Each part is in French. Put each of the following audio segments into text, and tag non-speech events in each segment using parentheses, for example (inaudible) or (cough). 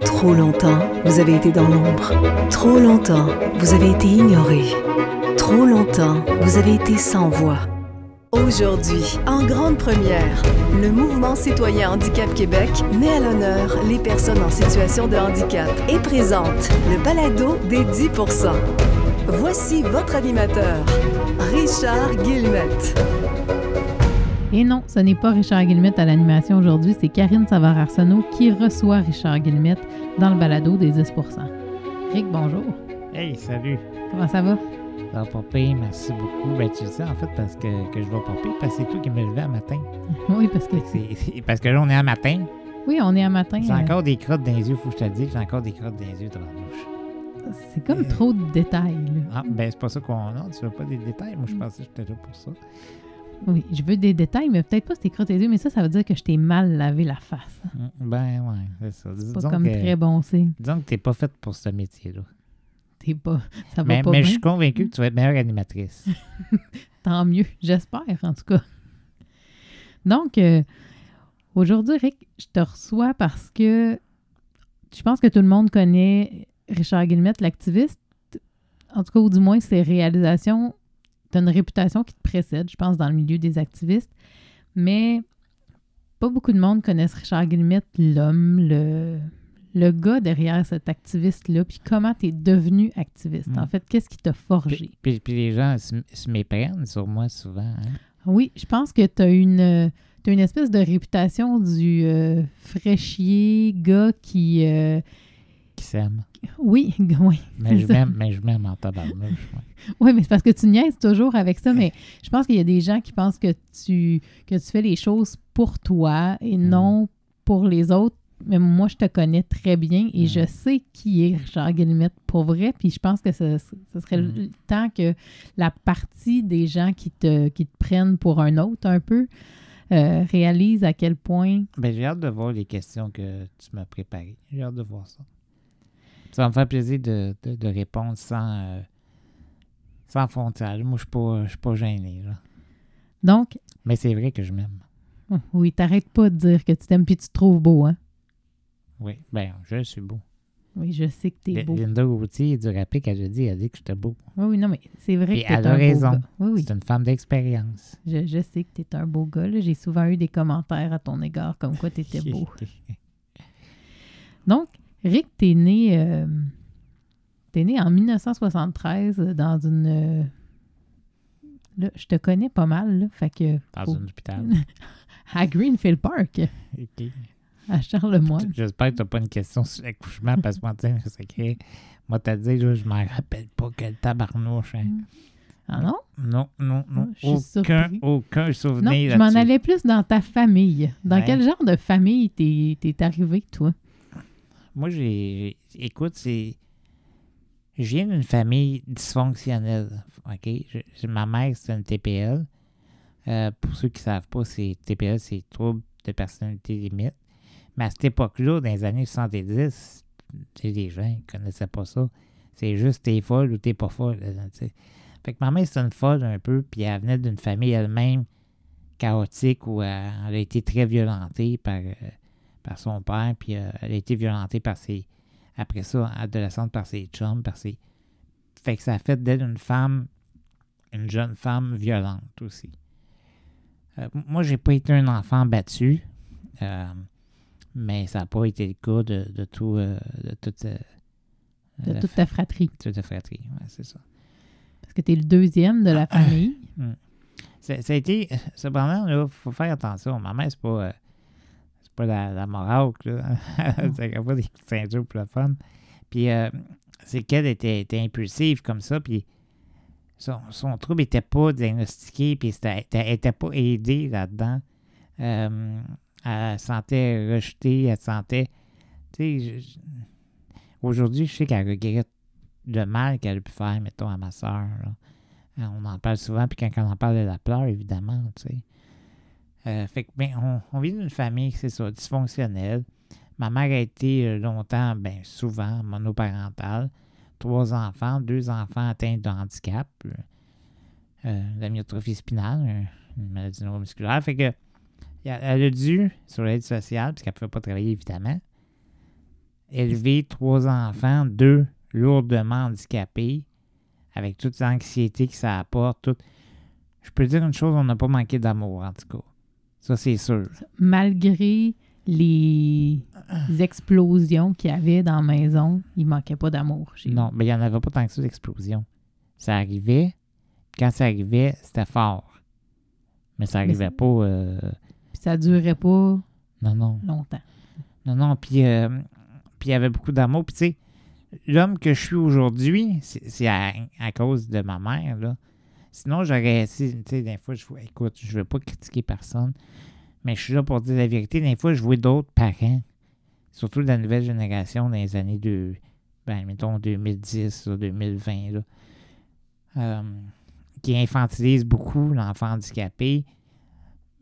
Trop longtemps, vous avez été dans l'ombre. Trop longtemps, vous avez été ignoré. Trop longtemps, vous avez été sans voix. Aujourd'hui, en grande première, le mouvement citoyen Handicap Québec met à l'honneur les personnes en situation de handicap et présente le balado des 10 Voici votre animateur, Richard Guillemette. Et non, ce n'est pas Richard Guillemette à l'animation aujourd'hui, c'est Karine Savard-Arsenault qui reçoit Richard Guillemette dans le balado des 10% Rick, bonjour. Hey, salut. Comment ça va? Ça va merci beaucoup. Ben, tu le sais, en fait, parce que, que je vais pas pire, parce que c'est toi qui me levais à matin. (laughs) Oui, parce que... Parce que là, on est à matin. Oui, on est à matin. J'ai euh, encore des crottes dans les yeux, faut que je te le dise. J'ai encore des crottes dans les yeux devant la bouche. C'est comme trop de détails. là. Ah, ben, c'est pas ça qu'on a. Tu veux pas des détails? Moi, je Mm. pensais que j'étais là pour ça. Oui, je veux des détails, mais peut-être pas si t'es crottes les yeux, mais ça, ça veut dire que je t'ai mal lavé la face. Mm, Ben, ouais, c'est ça. C'est pas comme que, très bon signe. disons que t'es pas faite pour ce métier-là. T'es pas... Ça va Mais, pas mais je suis convaincu que tu vas être meilleure animatrice. (laughs) Tant mieux, j'espère en tout cas. Donc, euh, aujourd'hui, Rick, je te reçois parce que je pense que tout le monde connaît Richard Guillemette, l'activiste. En tout cas, ou du moins, ses réalisations. Tu as une réputation qui te précède, je pense, dans le milieu des activistes. Mais pas beaucoup de monde connaissent Richard Guillemette, l'homme, le, le gars derrière cet activiste-là. Puis comment tu es devenu activiste. Mm. En fait, qu'est-ce qui t'a forgé? puis, puis, puis les gens se, se méprennent sur moi souvent. hein. Oui, je pense que tu as une, t'as une espèce de réputation du euh, fraîchier gars qui. euh, Qui s'aiment. oui, (laughs) oui. Mais je m'aime, mais je m'aime en tabarnouche. ouais. Oui, mais c'est parce que tu niaises toujours avec ça, mais je pense qu'il y a des gens qui pensent que tu, que tu fais les choses pour toi et Mm. non pour les autres. Mais moi, je te connais très bien et Mm. je sais qui est Richard Guillemette pour vrai. Puis je pense que ce, ce serait le Mm. temps que la partie des gens qui te, qui te prennent pour un autre un peu euh, réalise à quel point Ben, j'ai hâte de voir les questions que tu m'as préparées. J'ai hâte de voir ça. Ça va me faire plaisir de, de, de répondre sans, euh, sans frontière. Moi, je suis pas, je suis pas gêné. Là. Donc, Mais c'est vrai que je m'aime. oui, t'arrêtes pas de dire que tu t'aimes puis tu te trouves beau, hein? Oui, ben, je suis beau. Oui, je sais que t'es beau. Linda Gauthier du Rapid, elle a dit, elle a dit que j'étais beau. Oui, oui, non, mais c'est vrai que t'es elle un a beau raison. gars. Oui, oui. C'est une femme d'expérience. Je, je sais que tu es un beau gars. J'ai souvent eu des commentaires à ton égard comme quoi tu étais (laughs) beau. Donc, Rick, t'es né, euh, t'es né en 1973 dans une. euh, là, je te connais pas mal, là, fait que. Dans faut- un hôpital. (laughs) à Greenfield Park, Ok. à Charlemagne. J'espère que tu n'as pas une question sur l'accouchement parce que moi, tu sais, moi, t'as dit, je m'en rappelle pas quel tabarnouche. hein. Ah non? Non, non, non. Ah, je suis Aucun, aucun Non, souvenir je m'en allais plus dans ta famille. Dans Ouais. quel genre de famille t'es, t'es arrivé, toi? Moi, j'ai. Écoute, c'est. Je viens d'une famille dysfonctionnelle. OK? Ma mère, c'est une TPL. Euh, pour ceux qui ne savent pas, c'est TPL, c'est trouble de personnalité limite. Mais à cette époque-là, dans les années 70, tu sais, les gens ne connaissaient pas ça. C'est juste t'es folle ou t'es pas folle. Fait que ma mère, c'est une folle un peu, puis elle venait d'une famille elle-même chaotique où elle, elle a été très violentée par, euh, par son père, puis euh, elle a été violentée par ses. Après ça, adolescente, par ses chums, par ses. Fait que ça a fait d'elle une femme, une jeune femme violente aussi. Euh, moi, j'ai pas été un enfant battu, euh, mais ça n'a pas été le cas de, de tout. euh, de toute, De la toute fa- ta fratrie. toute la fratrie. Ouais, c'est ça. Parce que t'es le deuxième de la famille. Ça, ça a été. Cependant, il faut faire attention. Ma mère, c'est pas. Euh, pas la, la morale, là. (laughs) c'est pas des pour le fun. Puis, euh, c'est qu'elle était, était impulsive comme ça. Puis, son, son trouble n'était pas diagnostiqué. Puis, elle n'était pas aidée là-dedans. Euh, elle se sentait rejetée. Elle se sentait. Tu sais, aujourd'hui, je sais qu'elle regrette le mal qu'elle a pu faire, mettons, à ma soeur. Là. On en parle souvent, puis quand on en parle, elle la pleure, évidemment, tu sais. Euh, fait que, ben, on, on vit d'une famille, c'est ça, dysfonctionnelle. Ma mère a été euh, longtemps, ben, souvent, monoparentale. Trois enfants, deux enfants atteints de handicap. euh, la myotrophie spinale, euh, une maladie neuromusculaire. Fait que elle a dû, sur l'aide sociale, puisqu'elle ne pouvait pas travailler évidemment, élever trois enfants, deux lourdement handicapés, avec toute l'anxiété que ça apporte. Tout. Je peux dire une chose, on n'a pas manqué d'amour, en tout cas. Ça, c'est sûr. Malgré les explosions qu'il y avait dans la maison, il manquait pas d'amour chez Non, mais il n'y en avait pas tant que ça d'explosion. Ça arrivait. Quand ça arrivait, c'était fort. Mais ça arrivait pas. euh, Puis ça durait pas Non, non. longtemps. Non, non. Puis euh, puis il y avait beaucoup d'amour. Puis tu sais, l'homme que je suis aujourd'hui, c'est c'est à, à cause de ma mère, là. Sinon, j'aurais. Tu sais, des fois, je. Écoute, je veux pas critiquer personne. Mais je suis là pour dire la vérité. Des fois, je vois d'autres parents, surtout de la nouvelle génération dans les années de. Ben, mettons 2010, là, 2020, là, euh, qui infantilisent beaucoup l'enfant handicapé.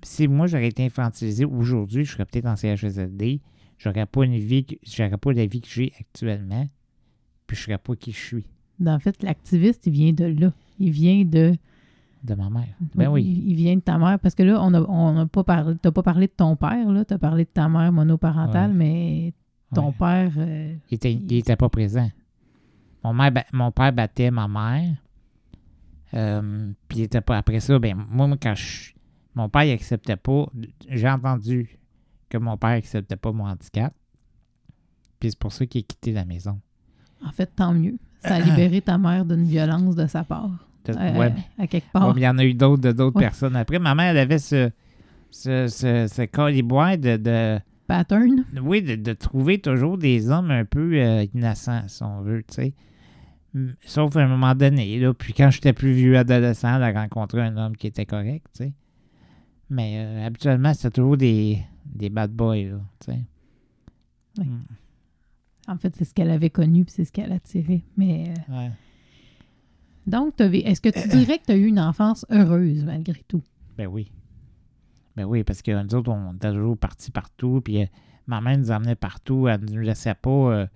Si moi j'aurais été infantilisé aujourd'hui, je serais peut-être en CHSLD, j'aurais pas une vie, j'aurais pas la vie que j'ai actuellement, puis je serais pas qui je suis En fait, l'activiste, il vient de là. Il vient de. de ma mère. Ben oui. Il, il vient de ta mère. Parce que là, on a, on a pas parlé. T'as pas parlé de ton père, là. T'as parlé de ta mère monoparentale, Ouais. mais ton Ouais. père. euh, Il était, il était pas présent. Mon, mère, mon père battait ma mère. Euh, puis il était pas. Après ça, ben, moi, moi, quand je. Mon père, il acceptait pas. J'ai entendu que mon père acceptait pas mon handicap. Puis c'est pour ça qu'il a quitté la maison. en fait, tant mieux. Ça a libéré ta mère d'une violence de sa part. Euh, ouais, à quelque part. il y en a eu d'autres de d'autres Ouais. personnes. Après, ma mère, elle avait ce, ce, ce, ce caliboire de, de, Pattern. oui, de, de trouver toujours des hommes un peu euh, innocents, si on veut, tu sais. Sauf à un moment donné, là. Puis quand j'étais plus vieux adolescent, elle a rencontré un homme qui était correct, tu sais. Mais euh, habituellement, c'était toujours des, des bad boys, là, tu sais. Mm, En fait, c'est ce qu'elle avait connu, puis c'est ce qu'elle a tiré. Mais euh, ouais. donc, est-ce que tu dirais que tu as eu une enfance heureuse malgré tout? Ben oui. Ben oui, parce que nous autres, on était toujours partis partout, puis euh, ma mère nous emmenait partout, elle ne nous laissait pas... euh,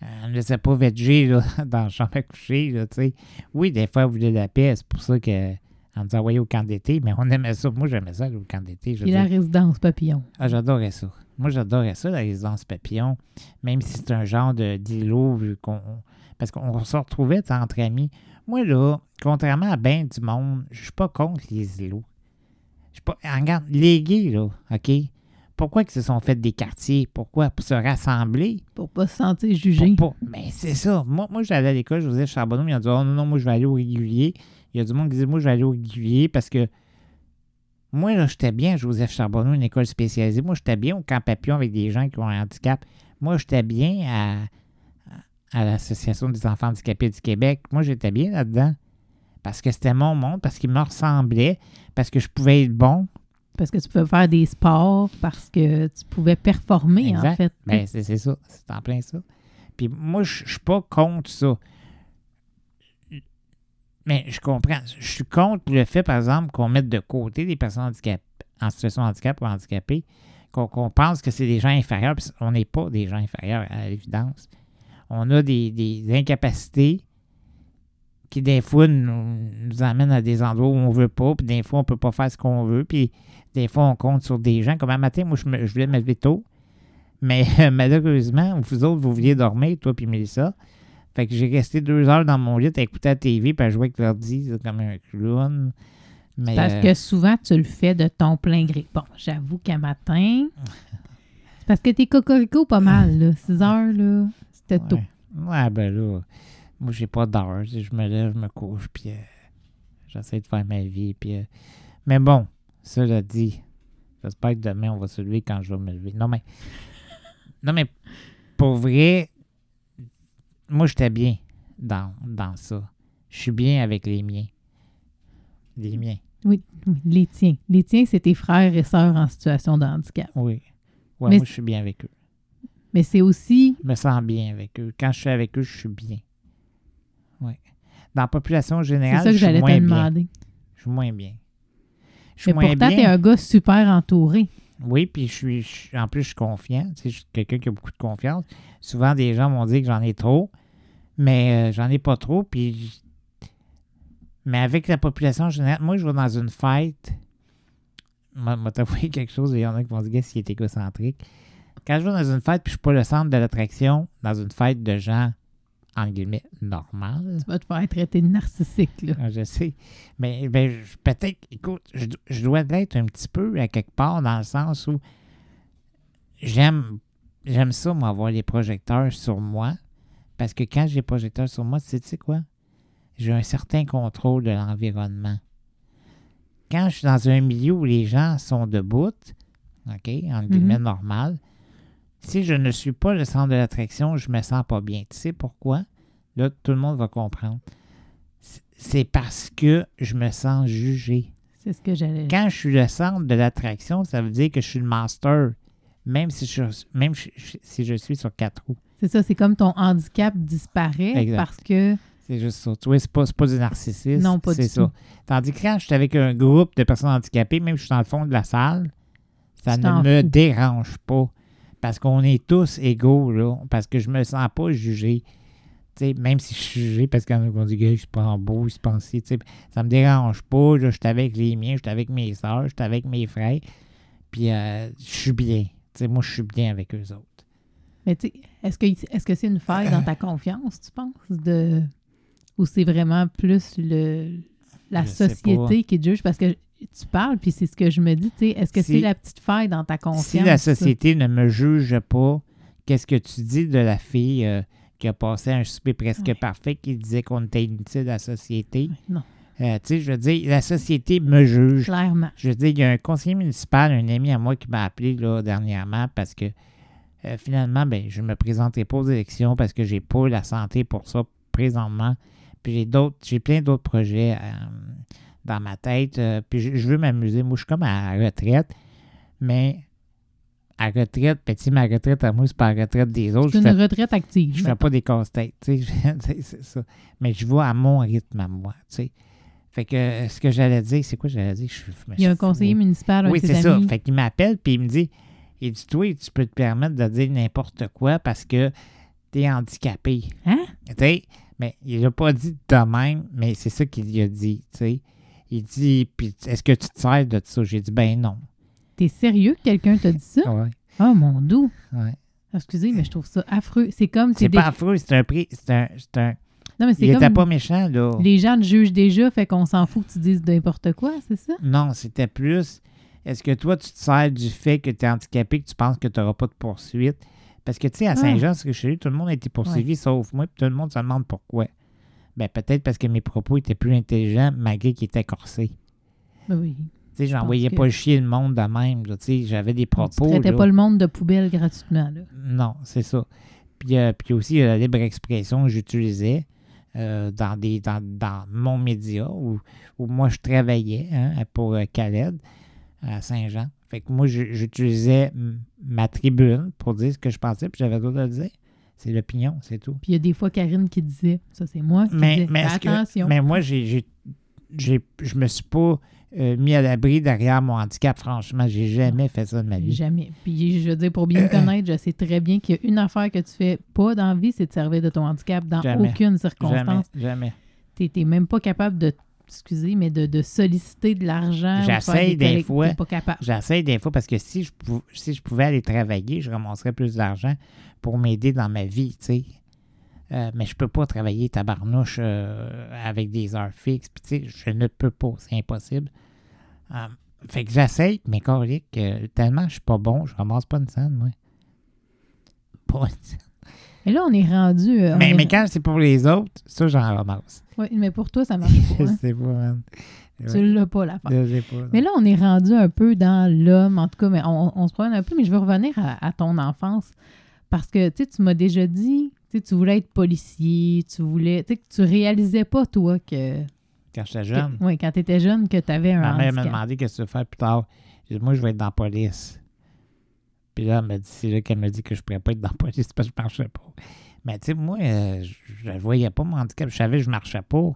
elle ne laissait pas veger là, (laughs) dans la chambre à coucher, là, tu sais. Oui, des fois, elle voulait la paix, c'est pour ça qu'elle nous envoyait au camp d'été, mais on aimait ça. Moi, j'aimais ça, au camp d'été. Puis la résidence papillon. Ah, j'adorais ça. Moi, j'adorais ça, la résidence papillon, même si c'est un genre de d'îlot, vu qu'on- parce qu'on se retrouvait entre amis. Moi, là, contrairement à bien du monde, je suis pas contre les îlots. Je suis pas. Regarde, les gays, là, OK? Pourquoi ils se sont fait des quartiers? Pourquoi? Pour se rassembler? Pour pas se sentir jugé. Pour Mais c'est ça. Moi, moi j'allais à l'école, Joseph Charbonneau, il a dit Oh non, non, moi, je vais aller au régulier. Il y a du monde qui dit Moi, je vais aller au régulier parce que moi, là, j'étais bien à Joseph Charbonneau, une école spécialisée. Moi, j'étais bien au camp papillon avec des gens qui ont un handicap. Moi, j'étais bien à, à l'Association des enfants handicapés du Québec. Moi, j'étais bien là-dedans. Parce que c'était mon monde, parce qu'il me ressemblait, parce que je pouvais être bon. Parce que tu pouvais faire des sports, parce que tu pouvais performer, en fait. Ben, c'est ça. C'est en plein ça. Puis moi, je je suis pas contre ça. Mais je comprends. Je suis contre le fait, par exemple, qu'on mette de côté des personnes handicapées, en situation de handicap ou handicapées, qu'on pense que c'est des gens inférieurs. puis on n'est pas des gens inférieurs, à l'évidence. On a des, des incapacités qui, des fois, nous, nous amènent à des endroits où on veut pas, puis des fois, on peut pas faire ce qu'on veut, puis des fois, on compte sur des gens. Comme un matin, moi, je, me- je voulais me lever tôt, mais (laughs) malheureusement, vous autres, vous vouliez dormir, toi puis Mélissa. Fait que j'ai resté deux heures dans mon lit à écouter la TV puis à jouer avec l'ordi comme un clown. Mais, Parce euh, que souvent, tu le fais de ton plein gré. Bon, j'avoue qu'un matin, c'est parce que t'es cocorico pas mal, là. 6 heures, là, c'était tôt. ouais. Ben là, moi, j'ai pas d'heure. Je me lève, je me couche, puis euh, j'essaie de faire ma vie. Puis, euh, mais bon, cela dit, j'espère que demain, on va se lever quand je vais me lever. Non, mais, non, mais pour vrai, moi, j'étais bien dans, dans ça. Je suis bien avec les miens. Les miens, Oui, oui, les tiens. Les tiens, c'est tes frères et sœurs en situation de handicap. oui. Ouais, Mais moi, je suis bien avec eux. Mais c'est aussi, Je me sens bien avec eux. Quand je suis avec eux, je suis bien. Oui. Dans la population c'est générale, ça que je suis te moins bien. demander. Je suis moins bien. Je suis Mais moins pourtant, bien. t'es un gars super entouré. Oui, puis je suis, en plus, je suis confiant. Tu sais, je suis quelqu'un qui a beaucoup de confiance. Souvent, des gens m'ont dit que j'en ai trop, mais euh, j'en ai pas trop. Puis, Mais avec la population générale, moi, je vais dans une fête. Moi t'avouer (laughs) quelque chose, il y en a qui vont dire s'il est égocentrique. Quand je vais dans une fête, puis je suis pas le centre de l'attraction, dans une fête de gens, en guillemets, normales, Tu vas te faire traiter de narcissique, là. ah, Je sais. Mais ben, peut-être, écoute, je, je dois l'être un petit peu à quelque part dans le sens où j'aime j'aime ça, moi, avoir les projecteurs sur moi. Parce que quand j'ai les projecteurs sur moi, tu sais, tu sais quoi? J'ai un certain contrôle de l'environnement. Quand je suis dans un milieu où les gens sont debout, OK, en guillemets normal, si je ne suis pas le centre de l'attraction, je me sens pas bien. Tu sais pourquoi? Là, tout le monde va comprendre. C'est parce que je me sens jugé. C'est ce que j'allais. Quand je suis le centre de l'attraction, ça veut dire que je suis le master, même si je, même si je- suis sur quatre roues. C'est ça, c'est comme ton handicap disparaît Exact. parce que. C'est juste ça. Tu vois, c'est pas, c'est pas du narcissisme. Non, pas c'est du ça. tout. Tandis que quand je suis avec un groupe de personnes handicapées, même si je suis dans le fond de la salle, ça Tu ne me fous. dérange pas. Parce qu'on est tous égaux, là. Parce que je me sens pas jugé. Même si je suis jugé parce qu'on dit, gars, il se prend beau, pense ci, tu sais, ça me dérange pas. là. Je suis avec les miens, je suis avec mes soeurs, je suis avec mes frères. Puis euh, je suis bien. Moi, je suis bien avec eux autres. Mais tu est-ce que est-ce que c'est une faille dans ta confiance, tu penses? De... Ou c'est vraiment plus le la Je société qui te juge? Parce que tu parles, puis c'est ce que je me dis, tu sais, est-ce que Si- c'est la petite faille dans ta confiance? Si la ça? société ne me juge pas, qu'est-ce que tu dis de la fille euh, qui a passé un souper presque Ouais. parfait, qui disait qu'on était inutile à la société? Non, Euh, tu sais, je veux dire, la société me juge. clairement. Je veux dire, il y a un conseiller municipal, un ami à moi qui m'a appelé là, dernièrement parce que euh, finalement, ben, je ne me présenterai pas aux élections parce que j'ai pas la santé pour ça présentement. Puis j'ai d'autres, j'ai plein d'autres projets euh, dans ma tête. euh, puis je, je veux m'amuser. Moi, je suis comme à la retraite, mais à retraite, puis tu sais, ma retraite à moi, c'est pas la retraite des autres. C'est une fais, retraite active. je fais pas des casse-têtes, tu sais, (laughs) c'est ça. Mais je vais à mon rythme à moi, tu sais. Fait que euh, ce que j'allais dire, c'est quoi j'allais dire? Je Il y a un conseiller municipal, un oui, c'est ça. Fait qu'il m'appelle puis il me dit il dit Toi, tu peux te permettre de dire n'importe quoi parce que t'es handicapé. Hein? Tu sais, mais il l'a pas dit de même, mais c'est ça qu'il lui a dit. Tu sais. Il dit Puis est-ce que tu te sers de ça? J'ai dit Ben non. T'es sérieux que quelqu'un t'a dit ça? Ouais, Oh mon doux! ouais. Excusez, mais je trouve ça affreux. C'est comme... C'est des- pas affreux, c'est un prix. C'est un, c'est un- Non, mais c'est Il était pas méchant, là. Les gens te jugent déjà, fait qu'on s'en fout que tu dises n'importe quoi, c'est ça? Non, c'était plus. Est-ce que toi, tu te sers du fait que tu es handicapé, que tu penses que tu n'auras pas de poursuite? Parce que, tu sais, à Saint-Jean, ce que je suis tout le monde a été poursuivi sauf moi, puis tout le monde se demande pourquoi. Ben, peut-être parce que mes propos étaient plus intelligents, malgré qu'ils étaient corsés. Ben oui. Tu sais, j'envoyais que- pas chier le monde de même, tu sais, j'avais des Tu propos. traitais là. pas le monde de poubelle gratuitement, là. Non, c'est ça. Puis, euh, puis aussi, a la libre expression que j'utilisais euh, dans, des, dans, dans mon média où, où moi je travaillais hein, pour euh, Khaled à Saint-Jean. Fait que moi, j'utilisais ma tribune pour dire ce que je pensais, puis j'avais le droit de le dire. C'est l'opinion, c'est tout. Puis il y a des fois Karine qui disait, ça c'est moi qui Mais, que- attention. mais moi, j'ai, j'ai, je me suis pas euh, mis à l'abri derrière mon handicap, franchement. J'ai jamais fait ça de ma vie. Jamais. Puis je veux dire, pour bien me connaître, je sais très bien qu'il y a une affaire que tu fais pas dans la vie, c'est de servir de ton handicap dans Jamais. aucune Jamais, circonstance. jamais. Tu n'es même pas capable de, excusez, mais de, de solliciter de l'argent. J'essaye des fois. J'essaie des fois parce que si je, pou- si je pouvais aller travailler, je ramasserais plus d'argent pour m'aider dans ma vie, tu sais. Euh, mais je peux pas travailler tabarnouche euh, avec des heures fixes. Puis, tu sais, je ne peux pas, c'est impossible. Euh, fait que j'essaie, mais corique, euh, tellement je suis pas bon, je ramasse pas une scène, moi. (laughs) Pas une scène. Et là, on est rendu. on Mais, est- mais quand c'est pour les autres, ça, j'en ramasse. Ouais, mais pour toi, ça marche (laughs) Je pas. hein. sais pas, man. Tu l'as pas, sais pas. Mais là, on est rendu un peu dans l'homme, en tout cas, mais on, on se promène un peu, mais je veux revenir à, à ton enfance. Parce que, tu sais, tu m'as déjà dit, tu tu voulais être policier, tu voulais, tu sais, que tu réalisais pas, toi, que, Quand j'étais jeune. oui, quand tu étais jeune, que tu avais un Ma mère m'a demandé qu'est-ce que tu veux faire plus tard. J'ai dit, moi, je vais être dans la police. Puis là, elle m'a dit, c'est là qu'elle m'a dit que je ne pourrais pas être dans la police parce que je ne marchais pas. Mais tu sais, moi, euh, je ne voyais pas mon handicap. Je savais que je ne marchais pas.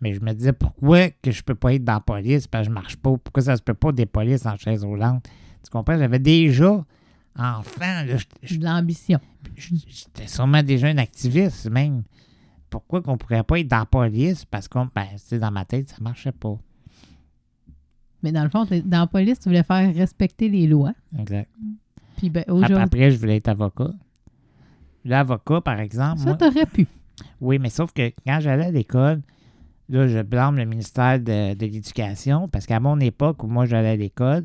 Mais je me disais, pourquoi que je peux pas être dans la police parce que je marche pas? Pourquoi ça se peut pas des polices en chaise roulante? Tu comprends? J'avais déjà, enfant, là, j'étais- de l'ambition. j'étais sûrement déjà un activiste même. pourquoi qu'on pourrait pas être dans la police? Parce que, ben, dans ma tête, ça marchait pas. Mais dans le fond, dans la police, tu voulais faire respecter les lois. Exact. Puis ben, Après, je voulais être avocat. L'avocat, par exemple, ça, t'aurais pu. oui, mais sauf que quand j'allais à l'école, là, je blâme le ministère de, de l'Éducation parce qu'à mon époque où moi j'allais à l'école,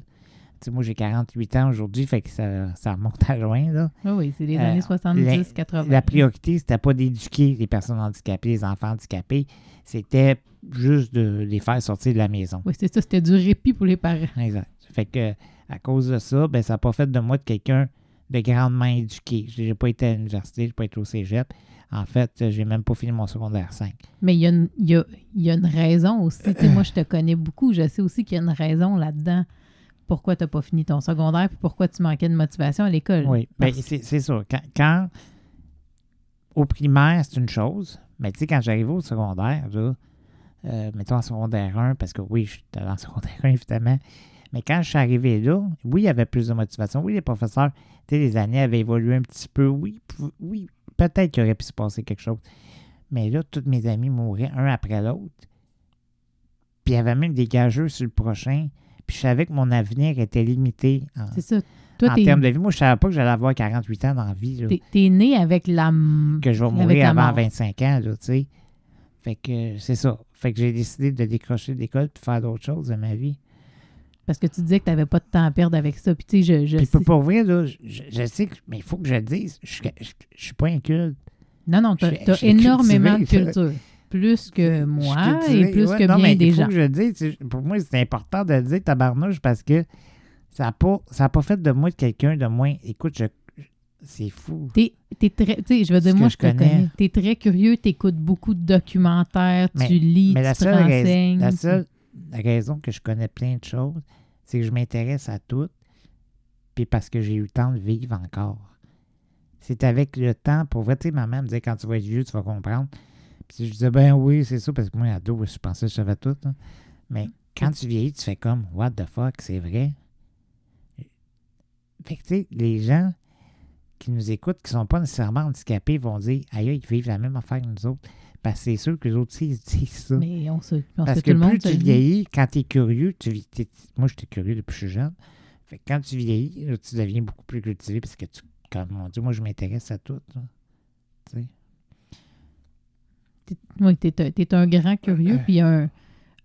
moi j'ai 48 ans aujourd'hui, fait que ça, ça remonte à loin, là. Oui, oui, c'est les Euh, années 70, la- 80. La priorité, c'était pas d'éduquer les personnes handicapées, les enfants handicapés, c'était juste de les faire sortir de la maison. Oui, c'est ça, c'était du répit pour les parents. Exact. Fait que à cause de ça, ben, ça n'a pas fait de moi de quelqu'un de grandement éduqué. J'ai pas été à l'université, j'ai pas été au cégep. En fait, j'ai même pas fini mon secondaire 5. Mais il y, a une- il y a- y a une raison aussi. Moi, je te connais beaucoup. Je sais aussi qu'il y a une raison là-dedans. Pourquoi tu n'as pas fini ton secondaire puis pourquoi tu manquais de motivation à l'école. Oui, ben, Parce- c'est c'est ça. Quand, quand- au primaire, c'est une chose, mais tu sais, quand j'arrivais au secondaire, là, euh, mettons en secondaire 1, parce que oui, j'étais en secondaire 1, évidemment, mais quand je suis arrivé là, oui, il y avait plus de motivation. Oui, les professeurs, tu sais, les années avaient évolué un petit peu. Oui, oui peut-être qu'il aurait pu se passer quelque chose. Mais là, tous mes amis mouraient un après l'autre. Puis il y avait même des gageux sur le prochain. Puis je savais que mon avenir était limité en, C'est ça. Toi, en t'es termes de vie. Moi, je savais pas que j'allais avoir 48 ans dans la vie. t'es- t'es né avec la. que je vais mourir avant mort. 25 ans, tu sais. Fait que c'est ça. Fait que j'ai décidé de décrocher de l'école et faire d'autres choses de ma vie. Parce que tu disais que tu n'avais pas de temps à perdre avec ça. Puis tu sais, je, je Puis sais- pour, vrai, là, je, je sais que, mais il faut que je le dise, je, je suis pas inculte. Non, non, tu as énormément de culture. Plus que moi et plus Ouais, que non, bien mais des il faut gens. que je dise. Pour moi, c'est important de le dire, tabarnouche, parce que ça n'a pas, ça a pas fait de moi de quelqu'un de moins. Écoute, je, je- c'est fou. T'es, t'es très, tu sais, je veux dire, moi, je je te connais. T'es très curieux, t'écoutes beaucoup de documentaires, Mais- tu lis, Mais la tu te seule, la seule raison que je connais plein de choses, c'est que je m'intéresse à tout, puis parce que j'ai eu le temps de vivre encore. C'est avec le temps, pour vrai, tu sais, ma mère me disait quand tu vas être vieux, tu vas comprendre. Puis je disais, ben oui, c'est ça, parce que moi, ado, je pensais que je savais tout. hein. Mais quand tu vieillis, tu fais comme, what the fuck, c'est vrai? Fait que, tu sais, les gens qui nous écoutent, qui sont pas nécessairement handicapés, vont dire, aïe, ils vivent la même affaire que nous autres. Parce que c'est sûr que les autres aussi, ils se disent ça. Mais on se, Parce que plus tu dit. vieillis, quand tu es curieux, tu vis- moi j'étais curieux depuis que je suis jeune. Fait que quand tu vieillis, tu deviens beaucoup plus cultivé parce que tu, comme mon Dieu, moi je m'intéresse à tout. là. Tu sais. T'es- Oui, t'es, un- t'es un grand curieux, puis un,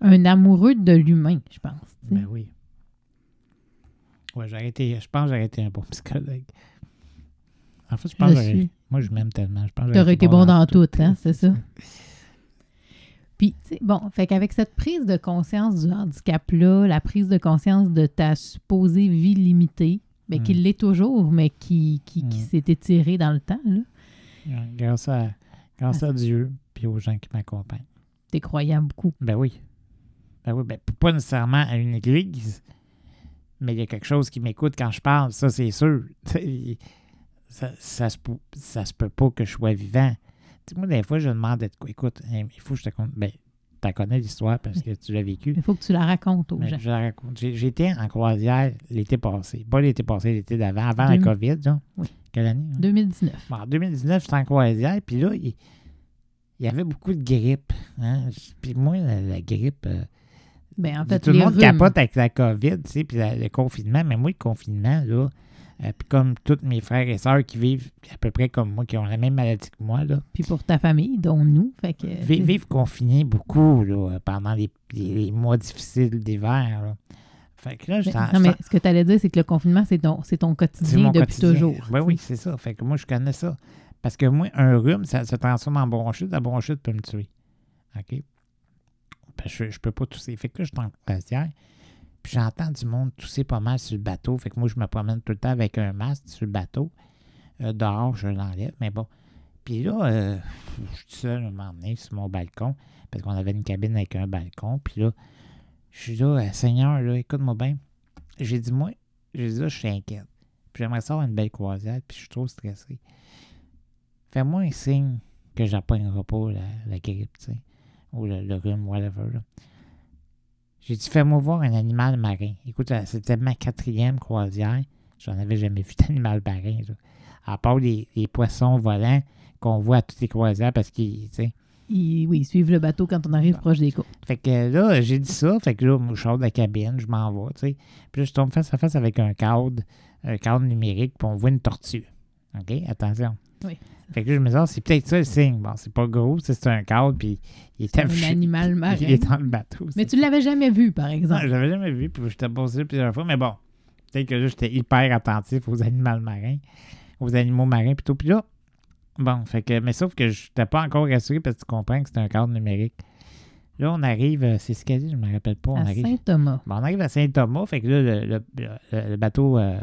un amoureux de l'humain, je pense. tu. Ben oui. Ouais, j'ai arrêté, je pense que j'ai été un bon psychologue. En fait, je pense Je que moi je m'aime tellement. Je pense que T'aurais j'aurais été bon dans tout, hein, c'est ça? Puis, tu sais, bon, fait qu'avec cette prise de conscience du handicap-là, la prise de conscience de ta supposée vie limitée, mais qui Mm. l'est toujours, mais qui, qui, qui Mm. s'est étirée dans le temps, là, Grâce à, grâce à Dieu et aux gens qui m'accompagnent. t'es croyant beaucoup. Ben oui. Ben oui, ben pas nécessairement à une église, mais il y a quelque chose qui m'écoute quand je parle, ça c'est sûr. (laughs) Ça, ça, se, peut- ça se peut pas que je sois vivant. Tu sais, moi, des fois, je demande d'être quoi. Écoute, hein, il faut que je te compte. Ben, tu connais l'histoire parce que tu l'as vécu. Il faut que tu la racontes aux Mais gens. je la raconte. J'étais en croisière l'été passé. Pas l'été passé, l'été d'avant, avant la Deux- COVID, genre. Oui. Quelle année? hein? 2019. Bon, en 2019, j'étais en croisière, puis là, il, il y avait beaucoup de grippe. Hein? Puis moi, la, la grippe, euh, Ben, en fait, tout le monde rhumes, capote avec la COVID, tu sais, puis la- le confinement. Mais moi, le confinement, là, euh, puis comme tous mes frères et sœurs qui vivent à peu près comme moi, qui ont la même maladie que moi, là, puis pour ta famille, dont nous, fait que... vi- vivent confinés beaucoup, là, pendant les, les- les mois difficiles d'hiver, là. Fait que là, Mais- non, mais ce que tu allais dire, c'est que le confinement, c'est ton, ton quotidien depuis quotidien. toujours. Ben oui, c'est ça. Fait que moi, je connais ça. Parce que moi, un rhume, ça se transforme en bronchite. La bronchite peut me tuer. OK? Ben, je, je peux pas tousser. Fait que là, je suis en croisière. Puis j'entends du monde tousser pas mal sur le bateau. Fait que moi, je me promène tout le temps avec un masque sur le bateau. Euh, dehors, je l'enlève. Mais bon. Puis là, euh, je suis seul à un moment donné sur mon balcon. Parce qu'on avait une cabine avec un balcon. Puis là, je suis là, euh, Seigneur, là, écoute-moi bien. J'ai dit, moi, j'ai dit, là, je suis inquiète. Puis j'aimerais ça avoir une belle croisière, puis je suis trop stressé. Fais-moi un signe que j'apprendrai pas la, la grippe, tu sais, ou le, le rhume, whatever. là. J'ai dit, fais-moi voir un animal marin. Écoute, euh, c'était ma quatrième croisière. J'en avais jamais vu (laughs) d'animal marin. là. À part les, les poissons volants qu'on voit à toutes les croisières parce qu'ils, tu sais. Ils, oui, ils suivent le bateau quand on arrive Bon. proche des côtes. Fait que là, j'ai dit ça. Fait que là, je sors de la cabine, je m'en vais, tu sais. Puis là, je tombe face à face avec un cadre, un cadre numérique, puis on voit une tortue. OK? Attention. Oui. Fait que là, je me dis, ah, c'est peut-être ça le signe. Bon, c'est pas gros, c'est un cadre, puis il est Un affiché- animal (laughs) marin. Il est dans le bateau. Mais tu l'avais jamais vu, par Non, exemple. je l'avais jamais vu, puis je t'ai posé plusieurs fois, mais bon. Peut-être que là, j'étais hyper attentif aux animaux marins, aux animaux marins plutôt. Puis là, bon, fait que, mais sauf que je n'étais pas encore rassuré parce que tu comprends que c'est un cadre numérique. Là, on arrive, euh, c'est ce qu'elle dit, je ne me rappelle pas. On à arrive, Saint-Thomas, bon, on arrive à Saint-Thomas, fait que là, le, le- le- le bateau, euh,